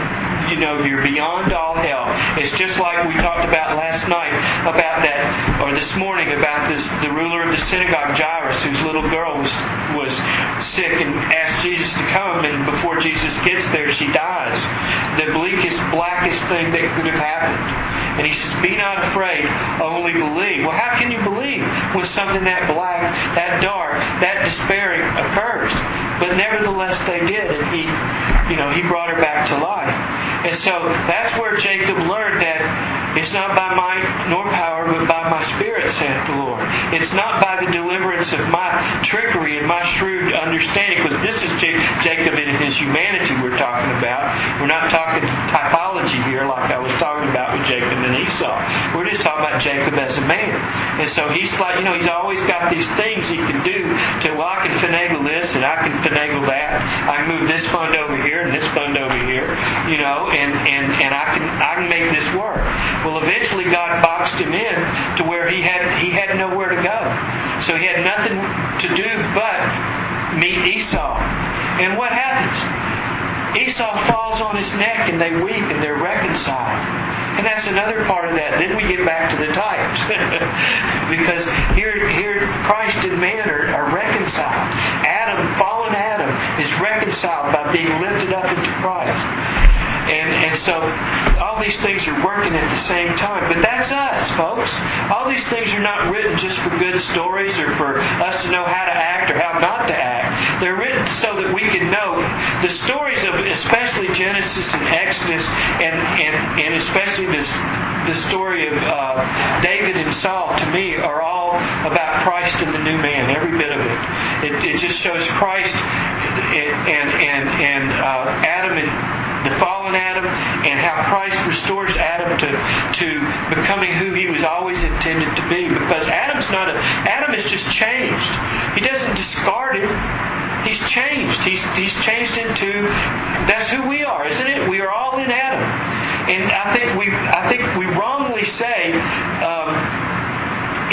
you know you're beyond all help. It's just like we talked about last night about that, or this morning about this the ruler of the synagogue, Jairus, whose little girl was was sick and asked Jesus to come, and before Jesus gets there, she dies. The bleakest, blackest thing that could have happened. And he says, Be not afraid, only believe. Well, how can you believe when something that black, that dark, that despairing occurs? But nevertheless, they did, and he, you know, he brought her back to life. And so that's where Jacob learned that it's not by might nor power, but by my spirit, saith the. It's not by the deliverance of my trickery and my shrewd understanding, because this is Jacob in his humanity we're talking about. We're not talking typology here like I was talking about with Jacob and Esau. We're just talking about Jacob as a man. And so he's like, you know, he's always got these things he can do to, well, I can finagle this and I can finagle that. I can move this fund over here and this fund over here, you know, and, and, and I can I can make this work. Well, eventually God boxed him in to where he had he had nowhere to go. So he had nothing to do but meet Esau. And what happens? Esau falls on his neck and they weep and they're reconciled. And that's another part of that. Then we get back to the types. because here, here Christ and man are, are reconciled. Adam, fallen Adam, is reconciled by being lifted up into Christ. And, and so all these things are working at the same time. But that's us, folks. All these things are not written just for good stories or for us to know how to act or how not to act. They're written so that we can know the stories of especially Genesis and Exodus and, and, and especially this the story of uh, David and Saul to me are all about Christ and the new man, every bit of it. It, it just shows Christ and and and uh, Adam and the fallen Adam and how Christ restores Adam to, to becoming who he was always intended to be. Because Adam's not a Adam is just changed. He doesn't discard it. He's changed. He's he's changed into that's who we are, isn't it? We are all in Adam. And I think we I think we wrongly say um,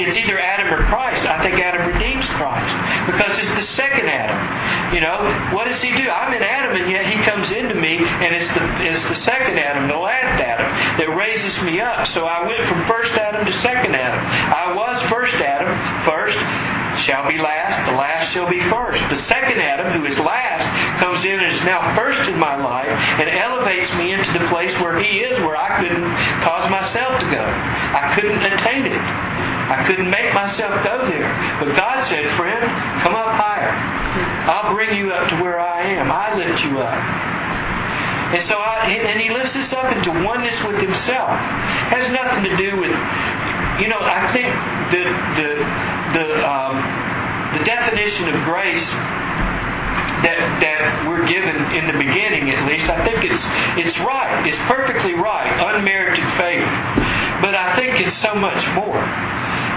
it's either Adam or Christ. I think Adam redeems Christ because it's the second Adam. You know, what does he do? I'm in Adam, and yet he comes into me, and it's the it's the second Adam, the last Adam, that raises me up. So I went from first Adam to second Adam. I was first Adam, first shall be last, the last shall be first. The second Adam, who is last, comes in and is now first in my life and elevates me into the place where he is, where I couldn't cause myself to go. I couldn't attain it. I couldn't make myself go there. But God said, friend, come up higher. I'll bring you up to where I am. I lift you up. And so, I, and He lifts us up into oneness with Himself. It has nothing to do with, you know, I think the the the um, the definition of grace that that we're given in the beginning, at least. I think it's it's right. It's perfectly right, unmerited favor. But I think it's so much more.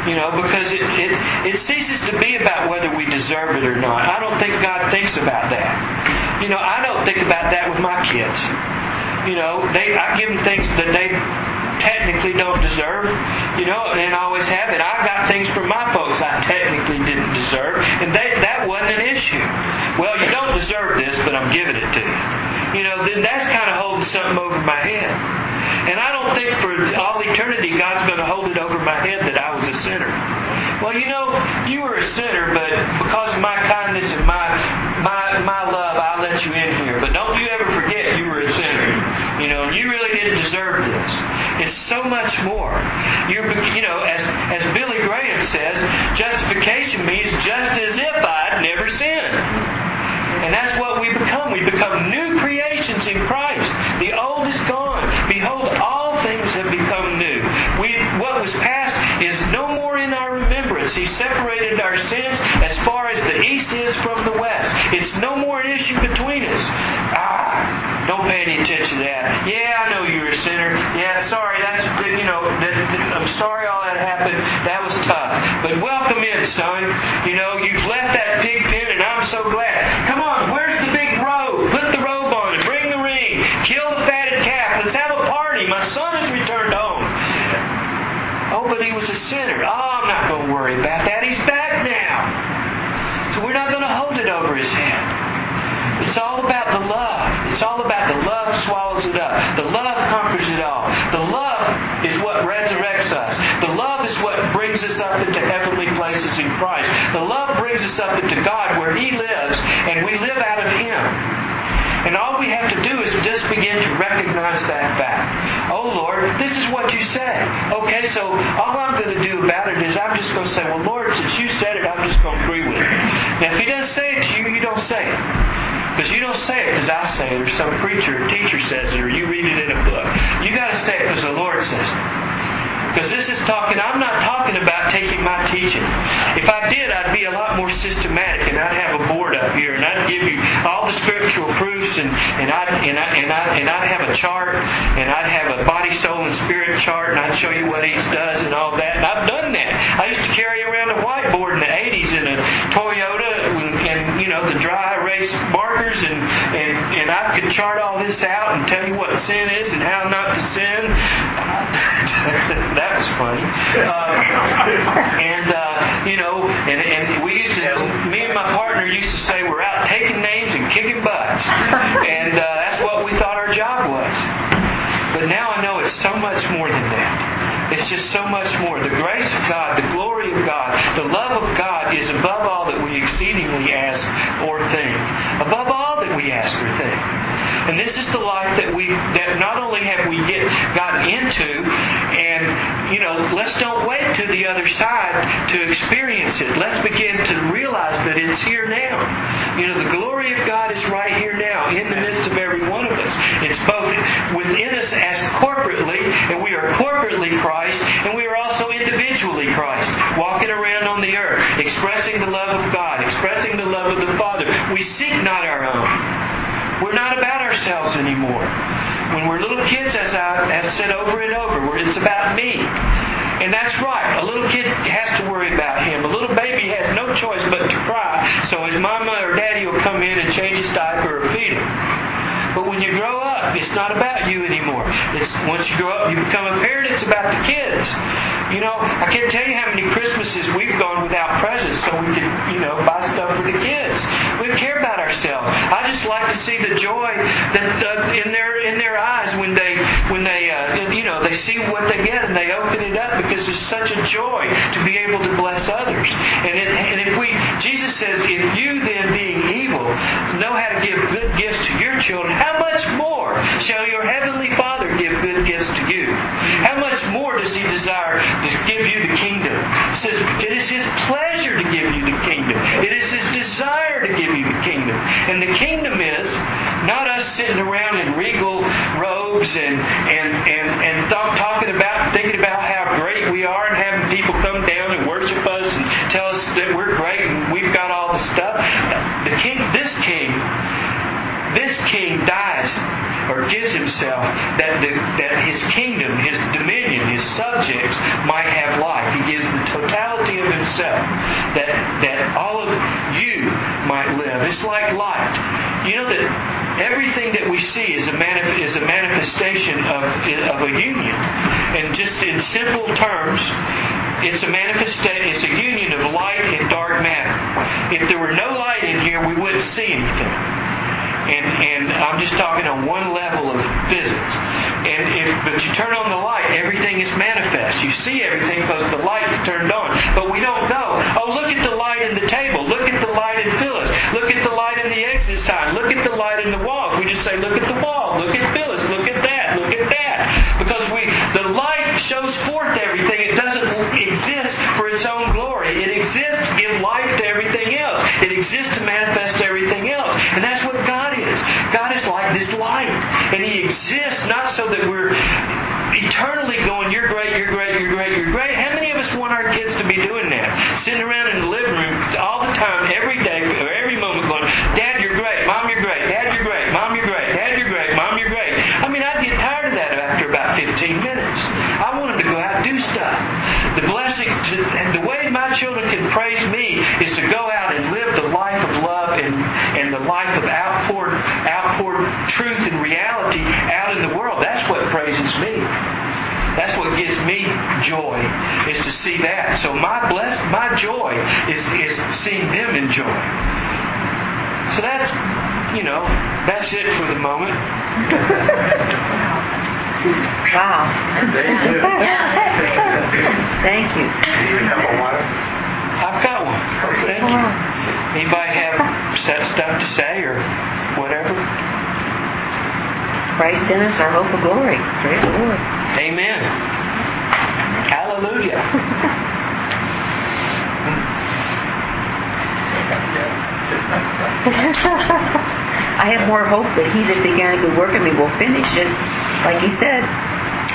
You know, because it, it, it ceases to be about whether we deserve it or not. I don't think God thinks about that. You know, I don't think about that with my kids. You know, they I give them things that they technically don't deserve, you know, and always have it. I got things from my folks I technically didn't deserve, and they, that wasn't an issue. Well, you don't deserve this, but I'm giving it to you. You know, then that's kind of holding something over my head. And I don't think for all eternity God's going to hold it over my head that I was a sinner. Well, you know, you were a sinner, but because of my kindness and my my my love, I let you in here. But don't you ever forget you were a sinner. You know, you really didn't deserve this. It's so much more. You're, you know, as as Billy Graham says, justification means just as if I'd never sinned. And that's what we become. We become new creations in Christ. The old is gone. Behold, all things have become new. We, what was past is no more in our remembrance. He separated our sins as far as the east is from the west. It's no more an issue between us. Ah, don't pay any attention to that. Yeah, I know you're a sinner. Yeah, sorry. That's you know. That, that, I'm sorry all that happened. That was tough. But welcome in, son. You know, you've left that pig pen, and I'm so glad. Come on, where's the big robe? Put the robe on and bring the ring. Kill the fatted calf. Let's have a party. My son has returned home. Oh, but he was a sinner. Oh, I'm not going to worry about that. He's back now. So we're not going to hold it over his head. It's all about the love. It's all about the love swallows it up. The love conquers it all. The love is what resurrects us. The love is what brings us up into heavenly places in Christ. The love brings us up into God where He lives and we live out of Him. And all we have to do is just begin to recognize that fact. Oh Lord, this is what you say. Okay, so all I'm going to do about it is I'm just going to say, well Lord, since you said it, I'm just going to agree with it. Now if He doesn't say it to you, you don't say it. Because you don't say it because I say it, or some preacher or teacher says it, or you read it in a book. You got to say it because the Lord says it. Because this is talking, I'm not talking about taking my teaching. If I did, I'd be a lot more systematic and I'd have a board up here and I'd give you all the scriptural proofs and, and, I'd, and, I, and, I, and I'd have a chart and I'd have a body, soul, and spirit chart and I'd show you what each does and all that. And I've done that. I used to carry around a whiteboard in the 80s in a Toyota and, you know, the dry erase markers and, and, and I could chart all this out and tell you what sin is and how not to sin. that was funny. Uh, and, uh, you know, and, and we used to, me and my partner used to say we're out taking names and kicking butts. And uh, that's what we thought our job was. But now I know it's so much more than that. It's just so much more. The grace of God, the glory of God, the love of God is above all that we exceedingly ask or think. Above think. And this is the life that we that not only have we get gotten into, and you know, let's don't wait to the other side to experience it. Let's begin to realize that it's here now. You know, the glory of God is right here now, in the midst of every one of us. It's both within us as corporately, and we are corporately Christ, and we are also individually Christ, walking around on the earth, expressing the love of God, expressing the love of the Father. We seek not our own. We're not about ourselves anymore. When we're little kids, as I have said over and over, it's about me. And that's right. A little kid has to worry about him. A little baby has no choice but to cry. So his mama or daddy will come in and change his diaper or feed him. But when you grow up, it's not about you anymore. It's once you grow up, you become a parent. It's about the kids. You know, I can't tell you how many Christmases we've gone without presents, so we could, you know, buy stuff for the kids. We care about ourselves. I just like to see the joy that uh, in their in their eyes when they when they uh, you know they see what they get and they open it up because it's such a joy to be able to bless others. And it, and if we Jesus says, if you then being evil know how to give good gifts to your children, how much more shall your heavenly Father give good gifts to you? How much more does He desire to give you the kingdom? says, It is His pleasure to give you the kingdom. It is His desire to give you the kingdom. And the kingdom is not us sitting around in regal robes and, and, and, and th- talking about, thinking about how great we are and having people come down and worship us and tell us that we're great and we've got all the stuff. The king, this king, this king dies that that his kingdom, his dominion, his subjects might have life. He gives the totality of himself that, that all of you might live. It's like light. You know that everything that we see is a, manif- is a manifestation of, of a union. And just in simple terms, it's a manifestation, it's a union of light and dark matter. If there were no light in here, we wouldn't see anything. And, and I'm just talking on one level of physics. And if, but you turn on the light, everything is manifest. You see everything because the light is turned on. But we don't go, oh, look at the light in the table. Look at the light in Phyllis. Look at the light in the exit sign. Look at the light in the walls. We just say, look at the wall. Look at Phyllis. Look at that. Look at that. Because we, the light shows forth everything. It doesn't exist for its own glory. It exists to give life to everything else. It exists to manifest everything else. And that's God is. Like this light. And He exists not so that we're eternally going, you're great, you're great, you're great, you're great. How many of us want our kids to be doing that? Sitting around in the living room all the time, every day, or every moment going, Dad, you're great. Mom, you're great. Dad, you're great. Mom, you're great. Dad, you're great. Mom, you're great. I mean, I'd get tired of that after about 15 minutes. I want them to go out and do stuff. The blessing, the way my children can praise me is to go out and live the life of love and, and the life of truth and reality out in the world. That's what praises me. That's what gives me joy is to see that. So my bless, my joy is is seeing them enjoy. So that's you know that's it for the moment. Wow. Thank you. Thank you. Need a cup of water? I've got one. Thank you. Anybody have set stuff to say or whatever? Christ in us, our hope of glory. Praise the Lord. Amen. Hallelujah. I have more hope that he that began a good work in me will finish it, like he said.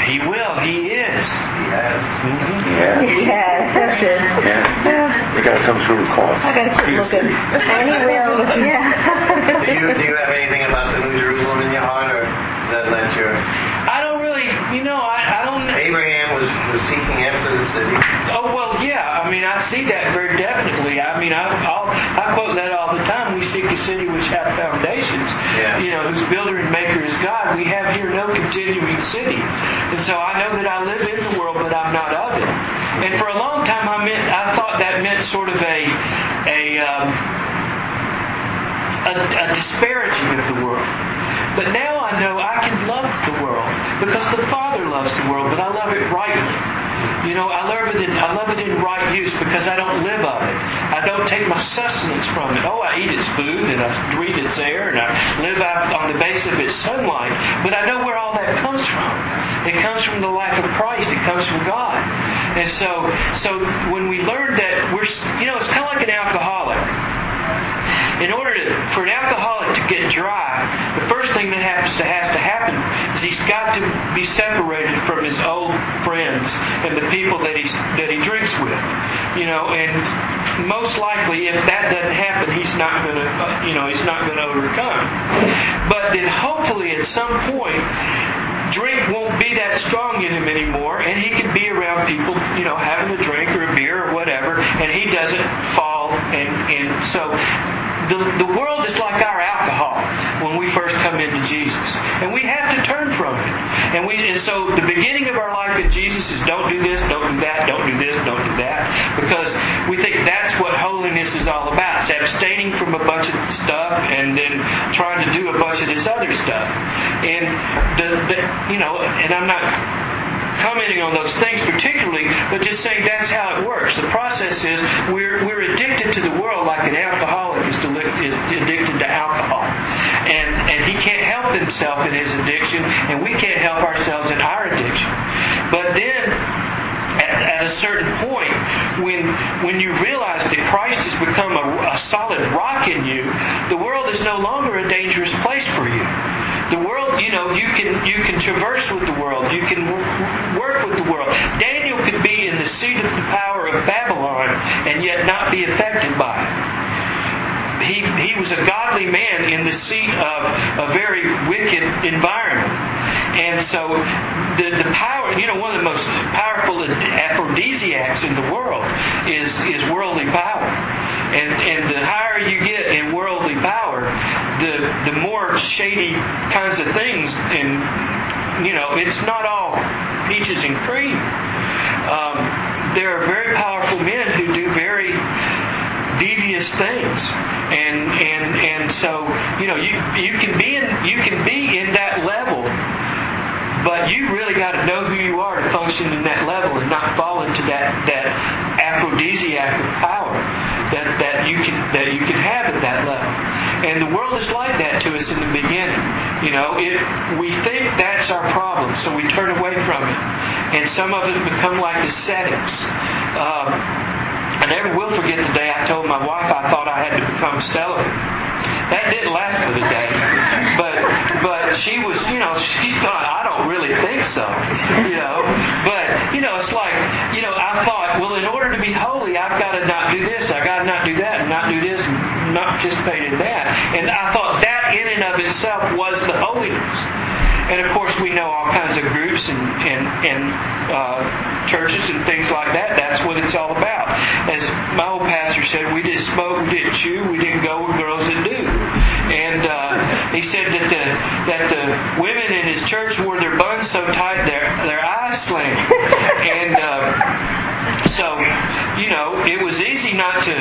He will. He is. Yes. Mhm. He has. That's it. Yeah. We gotta come through the course. I gotta keep looking. And he will. Yeah. Do you, do you have anything about the New Jerusalem in your heart, or that that's your... I don't really, you know, I, I don't. Abraham was, was seeking after the city. Oh well, yeah. I mean, I see that very definitely. I mean, I I'll, I quote that all the time. We seek a city which hath foundations. Yeah. You know, whose builder and maker is God. We have here no continuing city, and so I know that I live in the world, but I'm not of it. And for a long time, I meant I thought that meant sort of a a um, a, a disparaging of the world. But now I know I can love the world because the Father loves the world, but I love it rightly. You know, I love it in I love it in right use because I don't live of it. I don't take my sustenance from it. Oh, I eat its food and I breathe its air and I live out on the base of its sunlight. But I know where all that comes from. It comes from the life of Christ. It comes from God. And so, so when we learn that we're, you know, it's kind of like an alcoholic in order to, for an alcoholic to get dry, the first thing that happens to has to happen is he's got to be separated from his old friends and the people that he that he drinks with. You know, and most likely, if that doesn't happen, he's not going to, you know, he's not going to overcome. But then, hopefully, at some point, drink won't be that strong in him anymore, and he can be around people, you know, having a drink or a beer or whatever, and he doesn't fall. And, and so the, the world is like our alcohol when we first come into Jesus. And we have to turn from it. And we and so the beginning of our life in Jesus is don't do this, don't do that, don't do this, don't do that. Because we think that's what holiness is all about. It's abstaining from a bunch of stuff and then trying to do a bunch of this other stuff. And the, the you know, and I'm not commenting on those things particularly, but just we can't help ourselves in our addiction. But then, at, at a certain point, when, when you realize that Christ has become a, a solid rock in you, the world is no longer a dangerous place for you. The world you know you can you can traverse with the world. You can work with the world. Daniel could be in the seat of the power of babylon and yet not be affected by it he, he was a godly man in the seat of a very wicked environment and so the, the power, you know, one of the most powerful aphrodisiacs in the world is, is worldly power. And, and the higher you get in worldly power, the, the more shady kinds of things, and, you know, it's not all peaches and cream. Um, there are very powerful men who do very devious things and and and so you know you you can be in you can be in that level but you really got to know who you are to function in that level and not fall into that that aphrodisiac of power that that you can that you can have at that level. And the world is like that to us in the beginning. You know, it we think that's our problem, so we turn away from it. And some of us become like ascetics. Um, I never will forget the day I told my wife I thought I had to become celibate. That didn't last for the day, but but she was, you know, she thought I don't really think so, you know. But you know, it's like, you know, I thought, well, in order to be holy, I've got to not do this, I got to not do that, and not do this, and not participate in that. And I thought that in and of itself was the holiness. And of course, we know all kinds of groups and and, and uh, churches and things like that. That's what it's all about. As my old pastor said, we didn't smoke, we didn't chew, we didn't go with girls that do. And uh, he said that the that the women in his church wore their buns so tight their their eyes slanted. And uh, so, you know, it was easy not to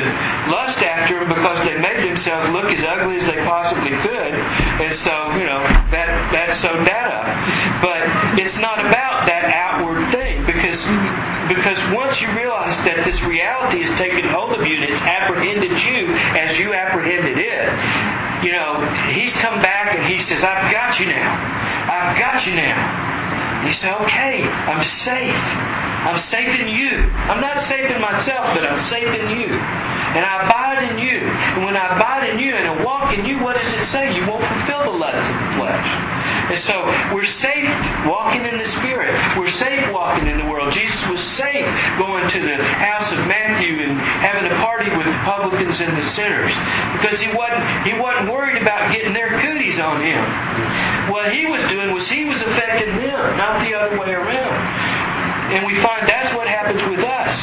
lust after them because they made themselves look as ugly as they possibly could. And so, you know, that that sewed that up. But it's not about that outward thing because because once you realize that this reality has taken hold of you and it's apprehended you as you apprehended it, you know, he's come back and he says, I've got you now. I've got you now. You say, okay, I'm safe. I'm safe in you. I'm not safe in myself, but I'm safe in you. And I abide in you. And when I abide in you and I walk in you, what does it say? You won't fulfill the lust of the flesh. And so we're safe walking in the Spirit. We're safe walking in the world. Jesus was safe going to the house of Matthew and having a party with the publicans and the sinners. Because he wasn't he wasn't worried about getting their cooties on him. What he was doing was he was affecting them, not the other way around. And we find that's what happens with us.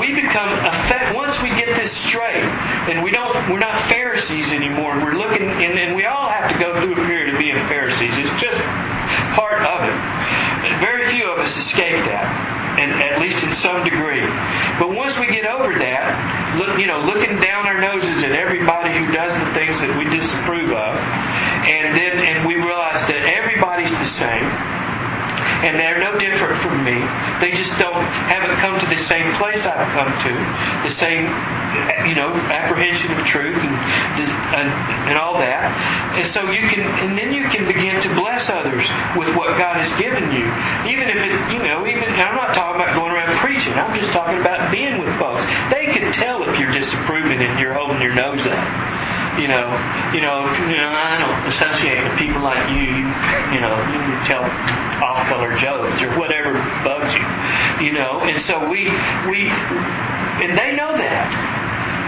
We become effect once we get this straight, and we don't we're not Pharisees anymore. We're looking and, and we all have to go through a period of being Pharisees. It's just part of it. Very few of us escape that. And at least in some degree. But once we get over that, look, you know, looking down our noses at everybody who does the things that we disapprove of, and then and we realize that everybody's the same, and they're no different from me. They just don't haven't come to the same place I've come to, the same you know apprehension of truth and and, and all that. And so you can and then you can begin to bless others with what God has given you, even if it you know even I'm not talking about going around preaching. I'm just talking about being with folks. They can tell if you're disapproving and you're holding your nose up you know, you know, you know, I don't associate with people like you. You, you know, you tell off-color jokes or whatever bugs you, you know. And so we, we, and they know that.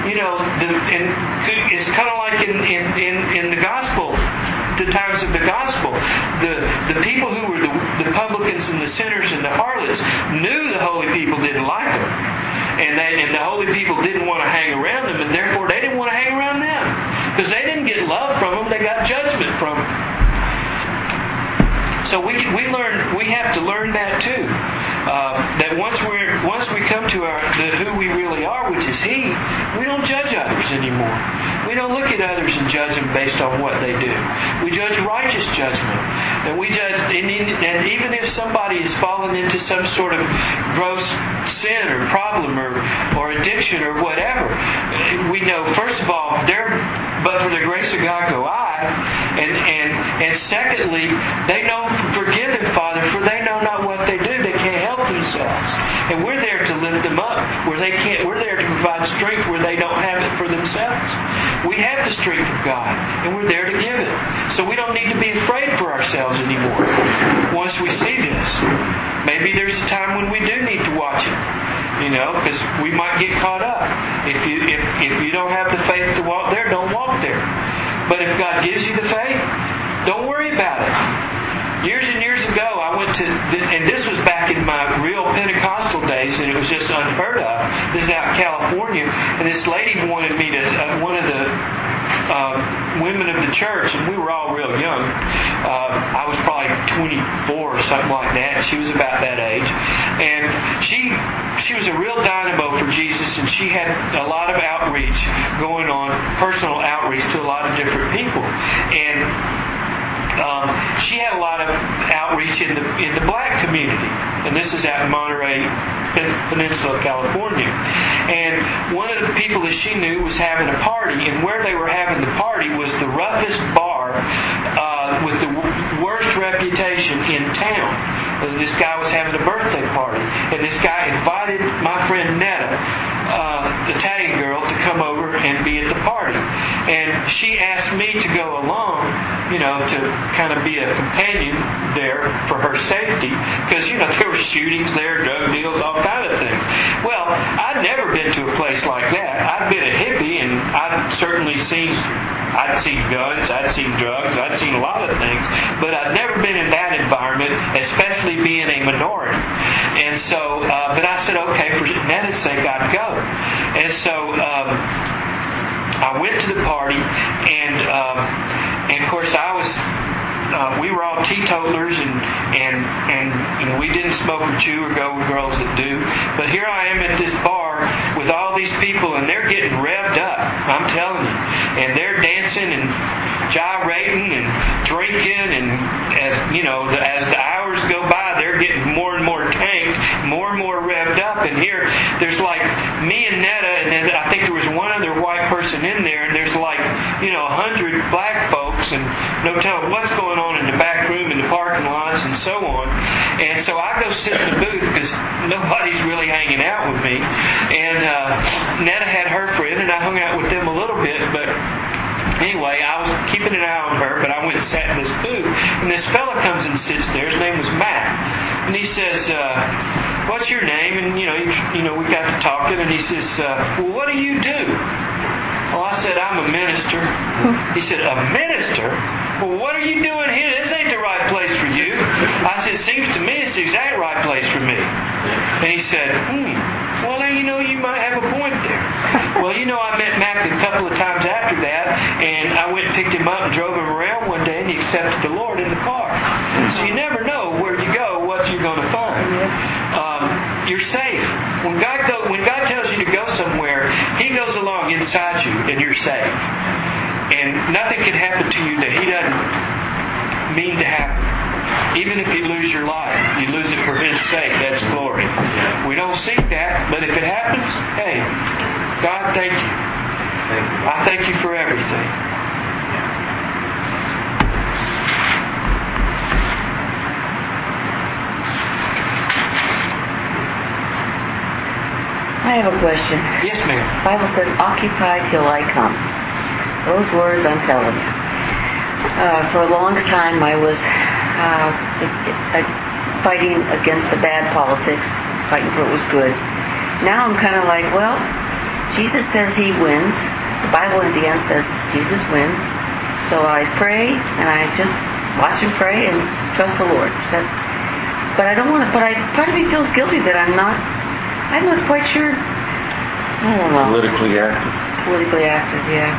You know, the, and it's kind of like in, in, in, in the gospel, the times of the gospel, the, the people who were the, the publicans and the sinners and the harlots knew the holy people didn't like them. And, they, and the holy people didn't want to hang around them, and therefore they didn't want to hang around them. Because they didn't get love from them, they got judgment from them. So we we learn we have to learn that too. Uh, that once we're once we come to our the, who we really are, which is He, we don't judge others anymore. We don't look at others and judge them based on what they do. We judge righteous judgment, and we judge. And, and even if somebody has fallen into some sort of gross sin or problem or or addiction or whatever, we know first of all they're but for the grace of God go I, and and and secondly they know forgive them, Father, for they know not what they do. They can't help themselves. And we're there to lift them up where they can't. We're there to provide strength where they don't have it for themselves. We have the strength of God, and we're there to give it. So we don't need to be afraid for ourselves anymore. Once we see this, maybe there's a time when we do need to watch it. You know, because we might get caught up. If you if if you don't have the faith to walk there, don't walk. But if God gives you the faith, don't worry about it. years and years ago, I went to, and this was back in my real Pentecostal days, and it was just unheard of. This is out in California, and this lady wanted me to, uh, one of the uh, women of the church, and we were all real young. Uh, I was probably 24 or something like that. She was about that age, and she she was a real dynamo for Jesus, and she had a lot of outreach going on, personal outreach to a lot of different people, and. Um, she had a lot of outreach in the in the black community, and this is out in Monterey Peninsula, California. And one of the people that she knew was having a party, and where they were having the party was the roughest bar uh, with the worst reputation in town. This guy was having a birthday kind of be a companion there for her safety, because you know there were shootings there, drug deals, all kind of things. Well, I'd never been to a place like that. I'd been a hippie, and I'd certainly seen I'd seen guns, I'd seen drugs, I'd seen a lot of things, but I'd never been in that environment, especially being a minority. And so, uh, but I said, okay, for Netta's sake, I'd go. And so um, I went to the party, and um, and of course I was uh, we were all teetotalers and, and and and we didn't smoke or chew or go with girls that do. But here I am at this bar with all these people and they're getting revved up. I'm telling you, and they're dancing and gyrating and drinking and as you know the, as the hours go by, they're getting more and more tanked, more and more revved up. And here there's like me and Netta, and then I think there was one other white person in there, and there's like you know a hundred black folks no telling what's going on in the back room in the parking lots and so on. And so I go sit in the booth because nobody's really hanging out with me. And uh, Netta had her friend, and I hung out with them a little bit, but anyway, I was keeping an eye on her, but I went and sat in this booth, and this fella comes and sits there. His name was Matt, and he says, uh, "What's your name?" And you know, he, you know, we got to talking, and he says, uh, "Well, what do you do?" Well, I said, "I'm a minister." He said, "A minister? Well, what are you doing here? This ain't the right place for you." I said, "Seems to me it's the exact right place for me." And he said, "Hmm." Well, then you know you might have a point there. Well, you know I met Mac a couple of times after that, and I went and picked him up and drove him around one day, and he accepted the Lord in the car. So you never know where you go, what you're going to find. Um, you're safe when God go, when God tells you to go He goes along inside you, and you're safe. And nothing can happen to you that He doesn't mean to happen. Even if you lose your life, you lose it for His sake. That's glory. We don't seek that, but if it happens, hey, God, thank you. I thank you for everything. I have a question. Yes, ma'am. The Bible says, occupy till I come. Those words, I'm telling you. Uh, for a long time, I was uh, uh, fighting against the bad politics, fighting for what was good. Now I'm kind of like, well, Jesus says he wins. The Bible in the end says Jesus wins. So I pray and I just watch and pray and trust the Lord. That's, but I don't want to. But I part of me feels guilty that I'm not. I'm not quite sure. I don't know. Politically active. Politically active, yeah.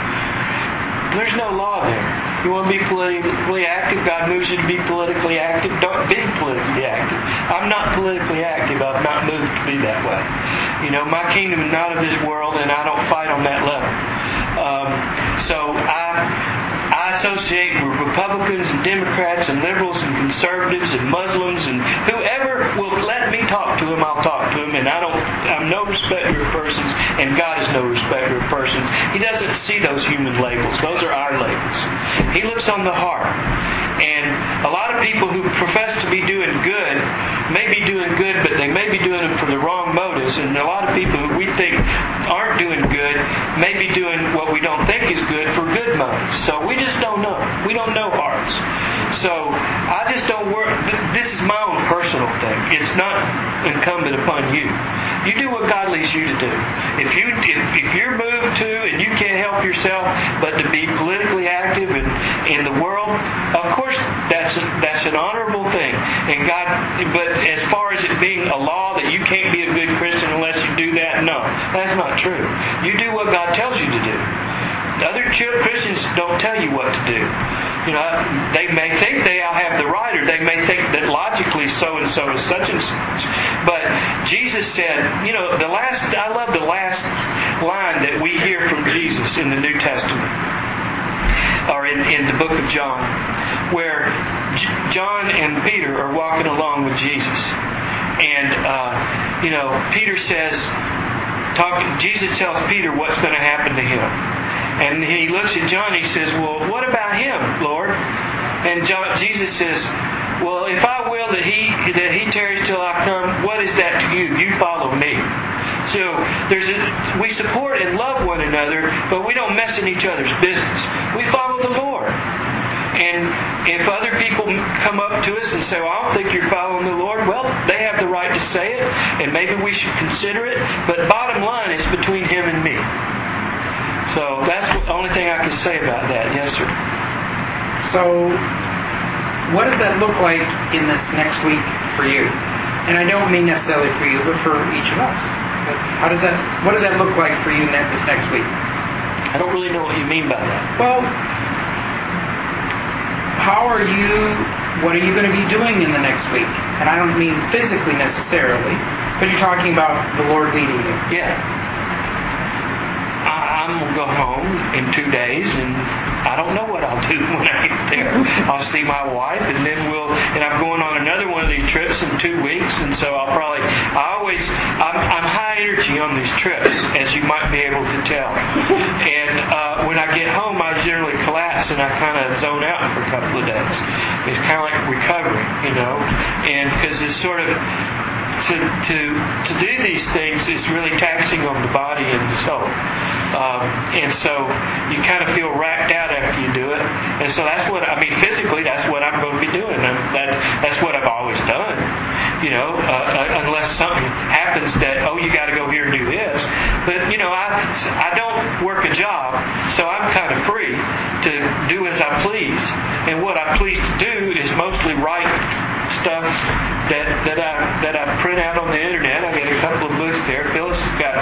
There's no law there. You want to be politically active? God moves you to be politically active. Don't be politically active. I'm not politically active. I've not moved to be that way. You know, my kingdom is not of this world, and I don't fight on that level. Um, so I. Associate with Republicans and Democrats and liberals and conservatives and Muslims and whoever will let me talk to them, I'll talk to them. And I don't, I'm no respecter of persons, and God is no respecter of persons. He doesn't see those human labels; those are our labels. He looks on the heart. And a lot of people who profess to be doing good may be doing good, but they may be doing it for the wrong motives. And a lot of people who we think aren't doing good may be doing what we don't think is good for good motives. So we just don't know. We don't know hearts. So I just don't work. This is my own personal thing. It's not incumbent upon you. You do what God leads you to do. If you if, if you're moved to and you can't help yourself but to be politically active in, in the world, of course that's that's an honorable thing. And God but as far as it being a law that you can't be a good Christian unless you do that, no. That's not true. You do what God tells you to do. Other Christians don't tell you what to do. You know, they may think they have the right, or they may think that logically so and so is such and such. But Jesus said, you know, the last, I love the last line that we hear from Jesus in the New Testament, or in, in the book of John, where John and Peter are walking along with Jesus. And, uh, you know, Peter says, Jesus tells Peter what's going to happen to him. And he looks at John he says, Well, what about him, Lord? And John, Jesus says, Well, if I will that he that he tarries till I come, what is that to you? You follow me. So there's a, we support and love one another, but we don't mess in each other's business. We follow the Lord. And if other people come up to us and say, well, I don't think you're following the Lord, well, they have the right to say it, and maybe we should consider it. But bottom line, it's between him and me. So that's the only thing I can say about that. Yes, sir. So, what does that look like in this next week for you? And I don't mean necessarily for you, but for each of us. How does that? What does that look like for you ne- this next week? I don't really know what you mean by that. Well, how are you? What are you going to be doing in the next week? And I don't mean physically necessarily, but you're talking about the Lord leading you. Yeah. I, I'm gonna go home in two days, and I don't know what I'll do when I get there. I'll see my wife, and then we'll. And I'm going on another one of these trips in two weeks, and so I'll probably. I always. I'm, I'm high energy on these trips, as you might be able to tell. And uh, when I get home, I generally collapse and I kind of zone out for a couple of days. It's kind of like recovery, you know, and because it's sort of to, to, to do these things is really taxing on the body and the soul. Um, and so you kind of feel racked out after you do it. And so that's what, I mean, physically, that's what I'm going to be doing. I'm, that, that's what I've always done. You know, uh, uh, unless something happens that, oh, you got to go here and do this. But, you know, I, I don't work a job, so I'm kind of free to do as I please. And what I please to do is mostly write stuff that that I that I print out on the internet. I got a couple of books there. Phyllis has got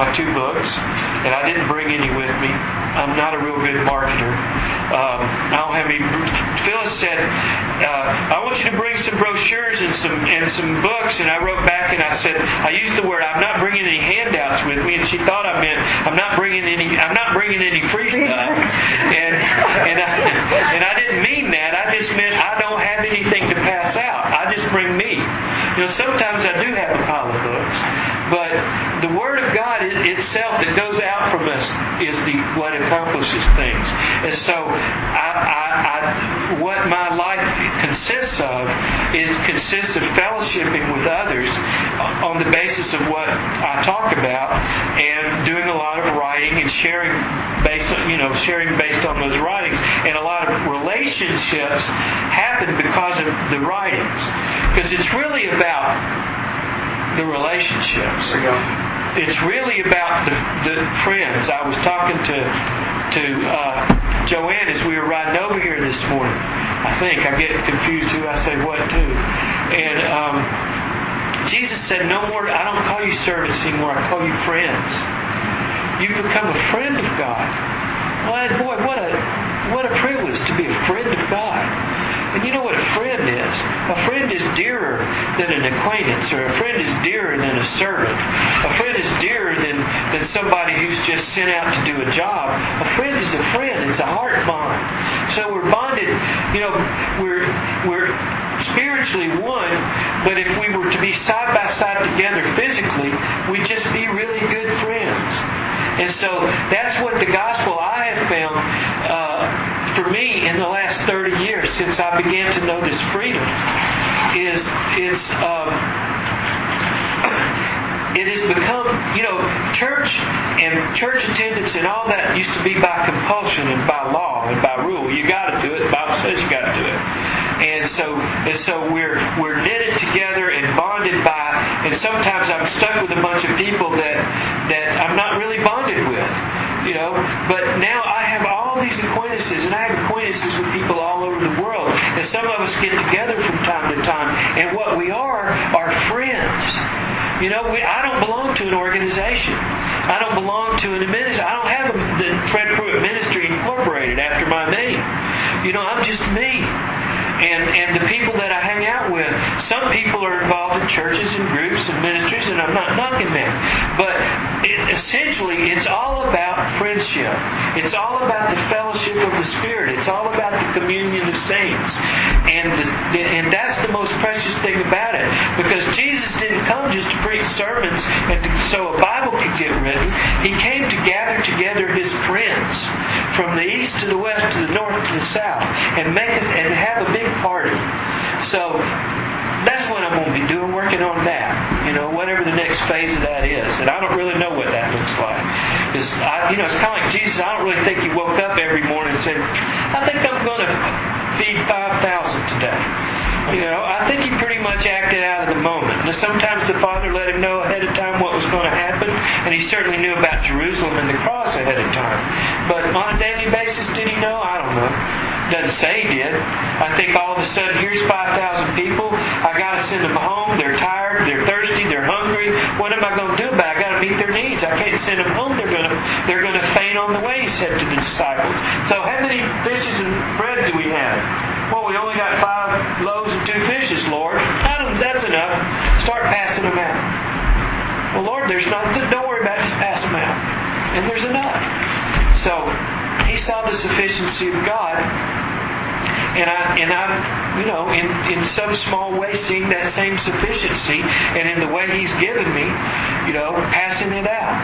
my two books, and I didn't bring any with me. I'm not a real good marketer. Um, I don't have any. Phyllis said, uh, "I want you to bring some brochures and some and some books," and I wrote back and I said, "I used the word I'm not bringing any handouts with me," and she thought I meant I'm not bringing any. I'm not bringing any free stuff, and and I, and I didn't mean that. I just meant I don't have anything to pass out. I just bring me. You know, sometimes I do have a pile of books, but the Word of God itself that goes out from us is the what accomplishes things. And so, I, I, I, what my life consists of is consists of fellowshipping with others on the basis of what I talk about, and doing a lot of writing and sharing based on you know sharing based on those writings, and a lot of relationships happen because of the writings, because it's really about the relationships. There you go. It's really about the, the friends. I was talking to to uh, Joanne as we were riding over here this morning. I think I get confused who I say what to. And um, Jesus said, "No more. I don't call you servants anymore. I call you friends. You've become a friend of God." Well, boy, what a what a privilege to be a friend of God. And you know what a friend is? A friend is dearer than an acquaintance, or a friend is dearer than a servant. A friend is dearer than, than somebody who's just sent out to do a job. A friend is a friend. It's a heart bond. So we're bonded, you know, we're we're spiritually one, but if we were to be side by side together physically, we'd just be really good friends. And so that's what the gospel I have found for me in the last 30 years since I began to this freedom is it's um, it has become you know church and church attendance and all that used to be by compulsion and by law and by rule. You got to do it. The Bible says you got to do it. And so And so we're we're knitted together and bonded by and sometimes I'm stuck with a bunch of people that that I'm not really bonded. You know, but now I have all these acquaintances, and I have acquaintances with people all over the world. And some of us get together from time to time, and what we are are friends. You know, we, I don't belong to an organization. I don't belong to an ministry. I don't have a, the Fred Pruitt Ministry Incorporated after my name. You know, I'm just me. And, and the people that I hang out with, some people are involved in churches and groups and ministries, and I'm not knocking them. But it, essentially, it's all about friendship. It's all about the fellowship of the Spirit. It's all about the communion of saints. And, the, and that's the most precious thing about it. Because Jesus didn't come just to preach sermons and to, so a Bible could get written. He came to gather together His friends from the east to the west to the north to the south and make it, and have a big party. So that's what I'm going to be doing, working on that. You know, whatever the next phase of that is, and I don't really know what that looks like. Because you know, it's kind of like Jesus. I don't really think he woke up every morning and said, "I think I'm going to feed five thousand today." You know, I think he pretty much acted out of the moment. Now, sometimes the Father let him know ahead of time what was going to happen, and he certainly knew about Jerusalem and the cross ahead of time. But on a daily basis, did he know? I don't know doesn't say he did. I think all of a sudden, here's 5,000 people. I got to send them home. They're tired. They're thirsty. They're hungry. What am I going to do about it? I got to meet their needs. I can't send them home. They're going to they're going to faint on the way. He said to the disciples. So how many fishes and bread do we have? Well, we only got five loaves and two fishes, Lord. That's enough. Start passing them out. Well, Lord, there's nothing. Don't worry about it. Just pass them out. And there's enough. So he saw the sufficiency of God and I and I'm you know in in some small way seeing that same sufficiency and in the way He's given me, you know, passing it out.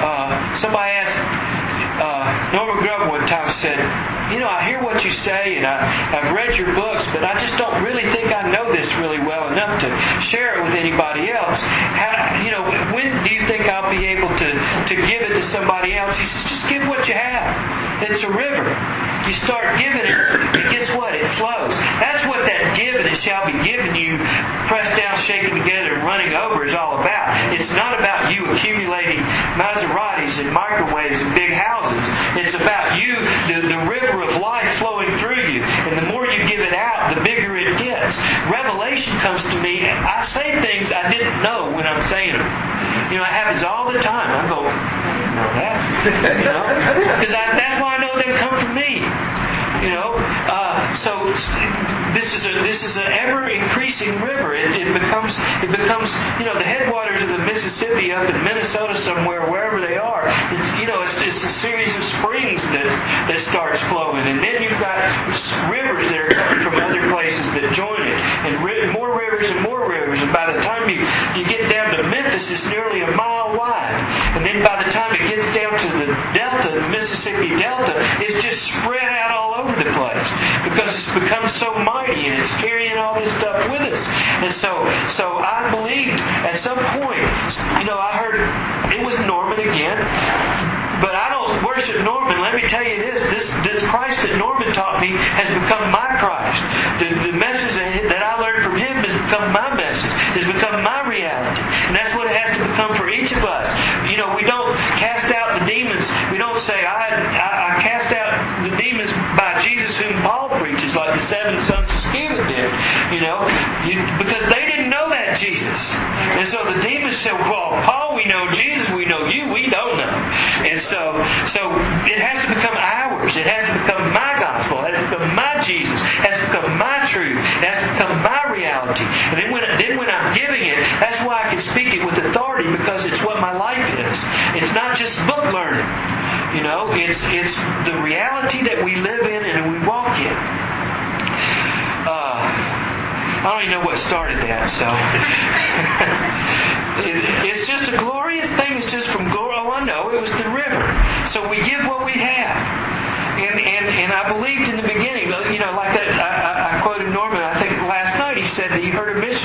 Uh, somebody asked uh, Norman Grubb one time said, you know, I hear what you say and I, I've read your books, but I just don't really think I know this really well enough to share it with anybody else. How, you know, when do you think I'll be able to, to give it to somebody else? He says, just give what you have. It's a river. You start giving it, and guess what? It flows. That's what that give and it shall be given you, pressed down, shaken together, and running over is all about. It's not about you accumulating Maseratis and microwaves and big houses. It's about you, the, the river of life flowing through you. And the more you give it out, the bigger it gets. Revelation comes to me. I say things I didn't know when I'm saying them. You know, it happens all the time. I go, know that. You know? Because that's why I know they come from me. You know, uh, so this is an ever increasing river. It, it becomes it becomes you know the headwaters of the Mississippi up in Minnesota somewhere wherever they are. It's, you know, it's, it's a series of springs that that starts flowing, and then you've got rivers that are coming from other places that join it, and ri- more rivers and more rivers. And by the time you you get down to Memphis, it's nearly a mile wide, and then by the time it gets down to the Delta, the Mississippi Delta, it's just spread out all over the place because it's become so mighty and it's carrying all this stuff with us. And so, so I believed at some point, you know, I heard it was Norman again, but I don't worship Norman. Let me tell you this: this, this Christ that Norman taught me has become my Christ. The, the message that I learned from him has become my message. Has become my reality, and that's what it has to become for each of us. You know, we don't cast out the demons. We don't say, "I, I, I cast out the demons by Jesus whom Paul preaches," like the seven sons of Sceva did. You know, you, because they didn't know that Jesus, and so the demons said, "Well, Paul, we know Jesus. We know you. We don't know." And so, so it has to become ours. It has to become my gospel. It has to become my Jesus. It has to become my truth. It has to become my reality. And then when, then when I'm giving it, that's why I can speak it with authority because it's what my life is. It's not just book learning. You know, it's it's the reality that we live in and we walk in. Uh, I don't even know what started that, so it, it's just a glorious thing. It's just from glory. Oh, I know it was the river. So we give what we have, and and and I believed in the beginning. You know, like that. I, I quoted Norman. I think last night he said that he heard a missionary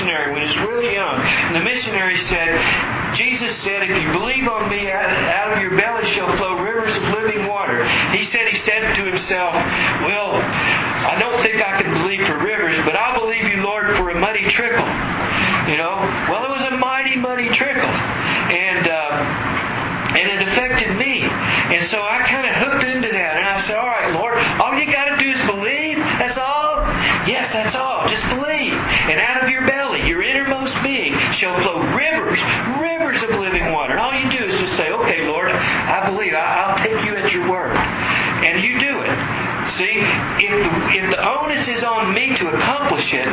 young, and the missionary said, Jesus said, "If you believe on me, out, of your belly shall flow rivers of living water." He said he said to himself, "Well." I don't think I can believe for rivers, but I'll believe you, Lord, for a muddy trickle. You know, well, it was a mighty muddy trickle, and uh, and it affected me, and so I kind of hooked into that, and I said, all right, Lord, all you got to do is believe. That's all. Yes, that's all. Just believe, and out of your belly, your innermost being, shall flow rivers, rivers of living water. And all you do is just say, okay, Lord, I believe. I'll take you at your word, and you do it. See, if the, if the onus is on me to accomplish it,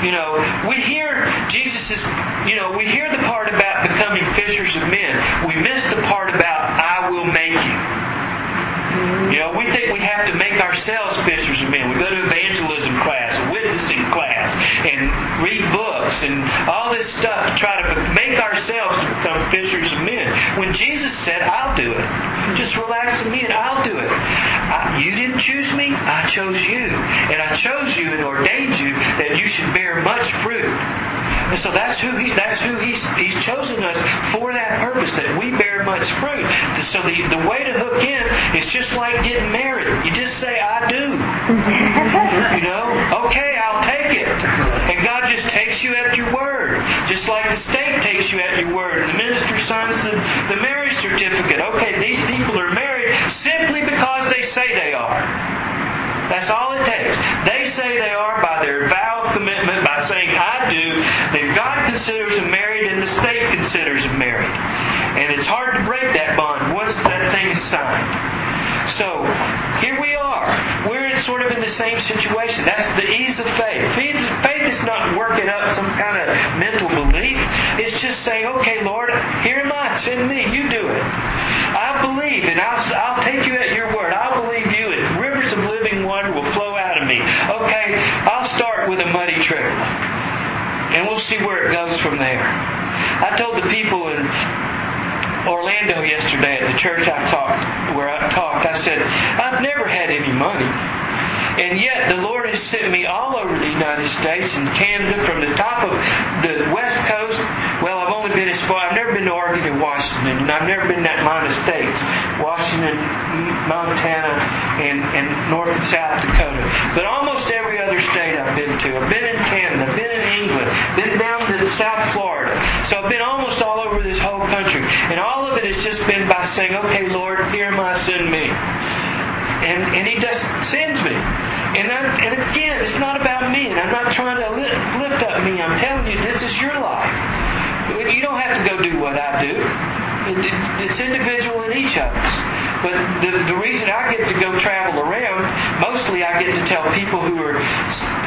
you know, we hear Jesus is, you know, we hear the part about becoming fishers of men. We miss the part about I will make you. You know, we think we have to make ourselves fishers of men. We go to evangelism class, witnessing class, and read books and all this stuff to try to make ourselves become fishers of men. When Jesus said, I'll do it. Just relax in me and I'll do it. I, you didn't choose me, I chose you. And I chose you and ordained you that you should bear much fruit. And so that's who he that's who he's he's chosen us for that purpose, that we bear much fruit. So the, the way to hook in is just like getting married. You just say, I do. You know? Okay, I'll take it. And God just takes you at your word. Just like the state takes you at your word. The minister signs the, the marriage certificate. Okay, these people are married simply because they say they are. That's all it takes. They say they are by their vow of commitment, by saying, I do, then God considers them married and the state considers them married. And it's hard to break that bond once that thing is signed. So, here we are. We're sort of in the same situation. That's the ease of faith. Faith, faith is not working up some kind of mental belief. It's just saying, okay, Lord, here am I. Send me. You do it. I believe, and I'll, I'll take you at your word. I'll believe you, and rivers of living water will flow out of me. Okay, I'll start with a muddy trickle. And we'll see where it goes from there. I told the people in Orlando yesterday at the church I talked where I talked, I said, I've never had any money. And yet the Lord has sent me all over the United States and Canada from the top of the West Coast. Only been as far, I've never been to Oregon and Washington, and I've never been that line of states. Washington, Montana, and, and North and South Dakota. But almost every other state I've been to. I've been in Canada, I've been in England, been down to South Florida. So I've been almost all over this whole country. And all of it has just been by saying, okay, Lord, here am I, send me. And, and He just sends me. And, I, and again, it's not about me, and I'm not trying to lift up me. I'm telling you, this is your life. You don't have to go do what I do. It's individual in each of us. But the, the reason I get to go travel around, mostly I get to tell people who are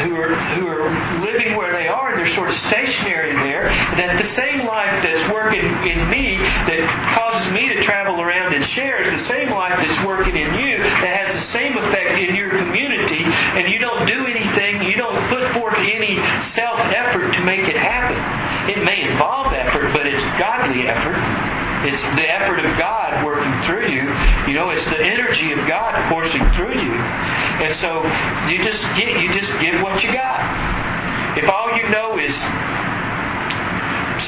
who are who are living where they are and they're sort of stationary there, that the same life that's working in me that causes me to travel around and share is the same life that's working in you that has the same effect in your community and you don't do anything, you don't put forth any self effort to make it happen. It may involve effort, but it's godly effort. It's the effort of God working through you. You know, it's the energy of God coursing through you. And so you just get you just give what you got. If all you know is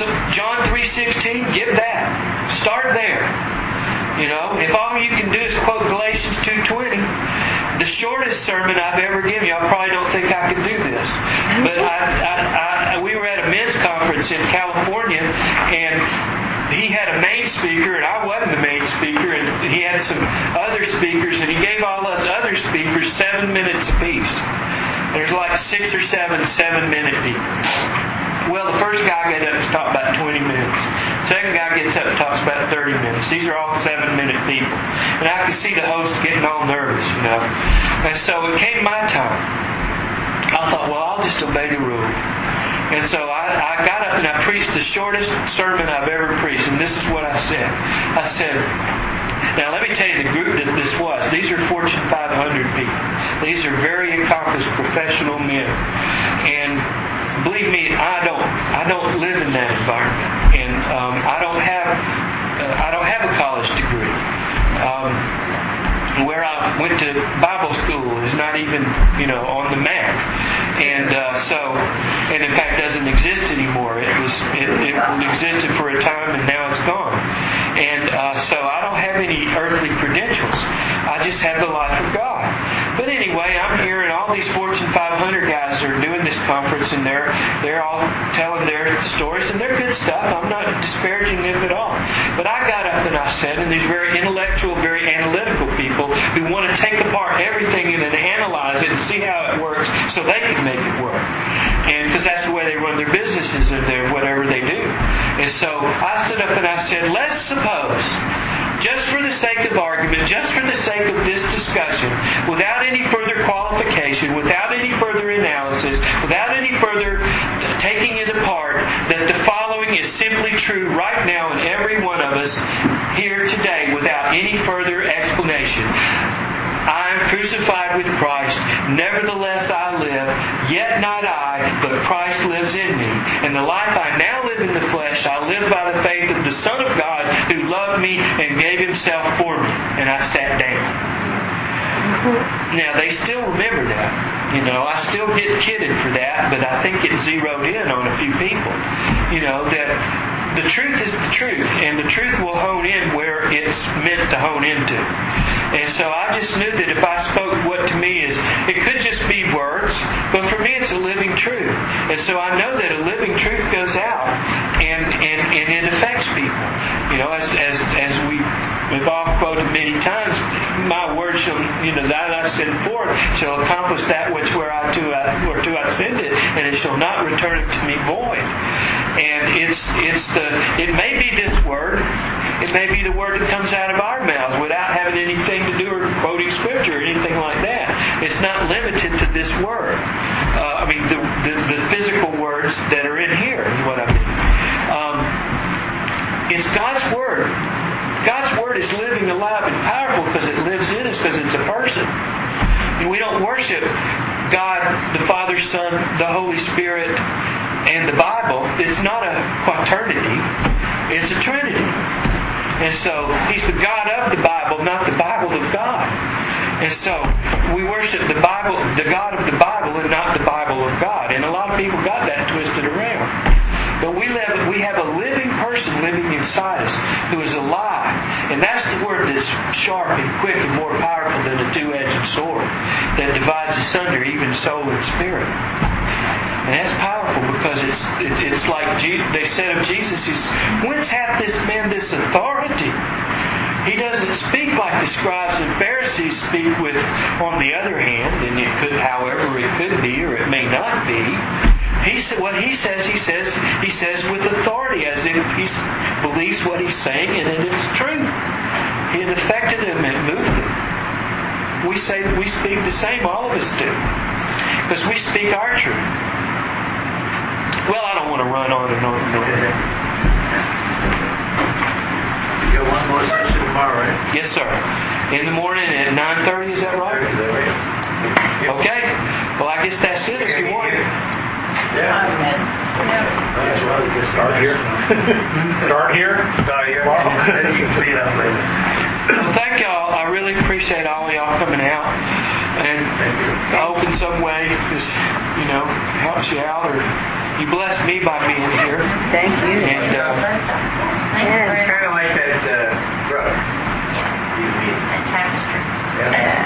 so John 3.16, give that. Start there. You know, if all you can do is quote Galatians 2.20, the shortest sermon I've ever given you, I probably don't think I could do this. But I, I, I, we were at a men's conference in California, and he had a main speaker, and I wasn't the main speaker, and he had some other speakers, and he gave all us other speakers seven minutes apiece. There's like six or seven seven-minute people. Well, the first guy got up and talked about 20 minutes. Second guy gets up and talks about 30 minutes. These are all seven-minute people. And I could see the host getting all nervous, you know. And so it came my time. I thought, well, I'll just obey the rule. And so I, I got up and I preached the shortest sermon I've ever preached. And this is what I said. I said, now let me tell you the group that this was. These are Fortune 500 people. These are very accomplished professional men. And believe me, I don't I don't live in that environment, and um, I don't have uh, I don't have a college degree. Um, where I went to Bible school is not even you know on the map, and uh, so and in fact doesn't exist anymore. It was it, it existed for a time and now it's gone, and uh, so I don't have any earthly credentials. I just have the life of God. But anyway, I'm here and all these Fortune 500 guys are doing this conference, and they're they're all telling their stories, and they're good stuff. I'm not disparaging them at all. But I got up and I said, and these very intellectual, very analytical people who want to take apart everything and then analyze it and see how it works, so they can make it work. And because that's the way they run their businesses and their whatever they do. And so I stood up and I said, let's suppose just for the sake of argument, just for the sake of this discussion, without any further I sat down. Now they still remember that. You know, I still get kidded for that, but I think it zeroed in on a few people. You know, that the truth is the truth, and the truth will hone in where it's meant to hone into. And so I just knew that if I spoke what to me is, it could just be words, but for me it's a living truth. And so I know that a living truth goes out and, and, and it affects people. You know, as, as, as we, quoted many times, my word shall, you know, that I send forth shall accomplish that which where I to, I, where to I send it, and it shall not return to me void. And it's, it's the, it may be this word, it may be the word that comes out of our mouths without having anything to do with quoting scripture or anything like that. It's not limited to this word. Uh, I mean, the, the, the, physical words that are in God's word is living, alive, and powerful because it lives in us because it's a person. And we don't worship God, the Father, Son, the Holy Spirit, and the Bible. It's not a quaternity. It's a trinity. And so he's the God of the Bible, not the Bible of God. And so we worship the Bible, the God of the Bible, and not the Bible of God. And a lot of people got that twisted around. But we live, we have a living person living inside us who is alive. And that's the word that's sharp and quick and more powerful than a two-edged sword that divides asunder even soul and spirit. And that's powerful because it's it's like they said of Jesus, he's, whence hath this man this authority? He doesn't speak like the scribes and Pharisees speak with, on the other hand, and it could, however, it could be or it may not be. He what he says, he says, he says with authority, as if he believes what he's saying and it is true. It affected him, it moved him. We say we speak the same, all of us do, because we speak our truth. Well, I don't want to run on and on and on. You got one more session tomorrow, right? Yes, sir. In the morning at 9.30, is that right? Okay. Well, I guess that's it if you want. Yeah. Start here. Start here. Thank y'all. I really appreciate all of y'all coming out. And I hope in some way this, you know, helps you out or you bless me by being here. Thank you. And, uh, it's kind of like that uh, rug. Yeah.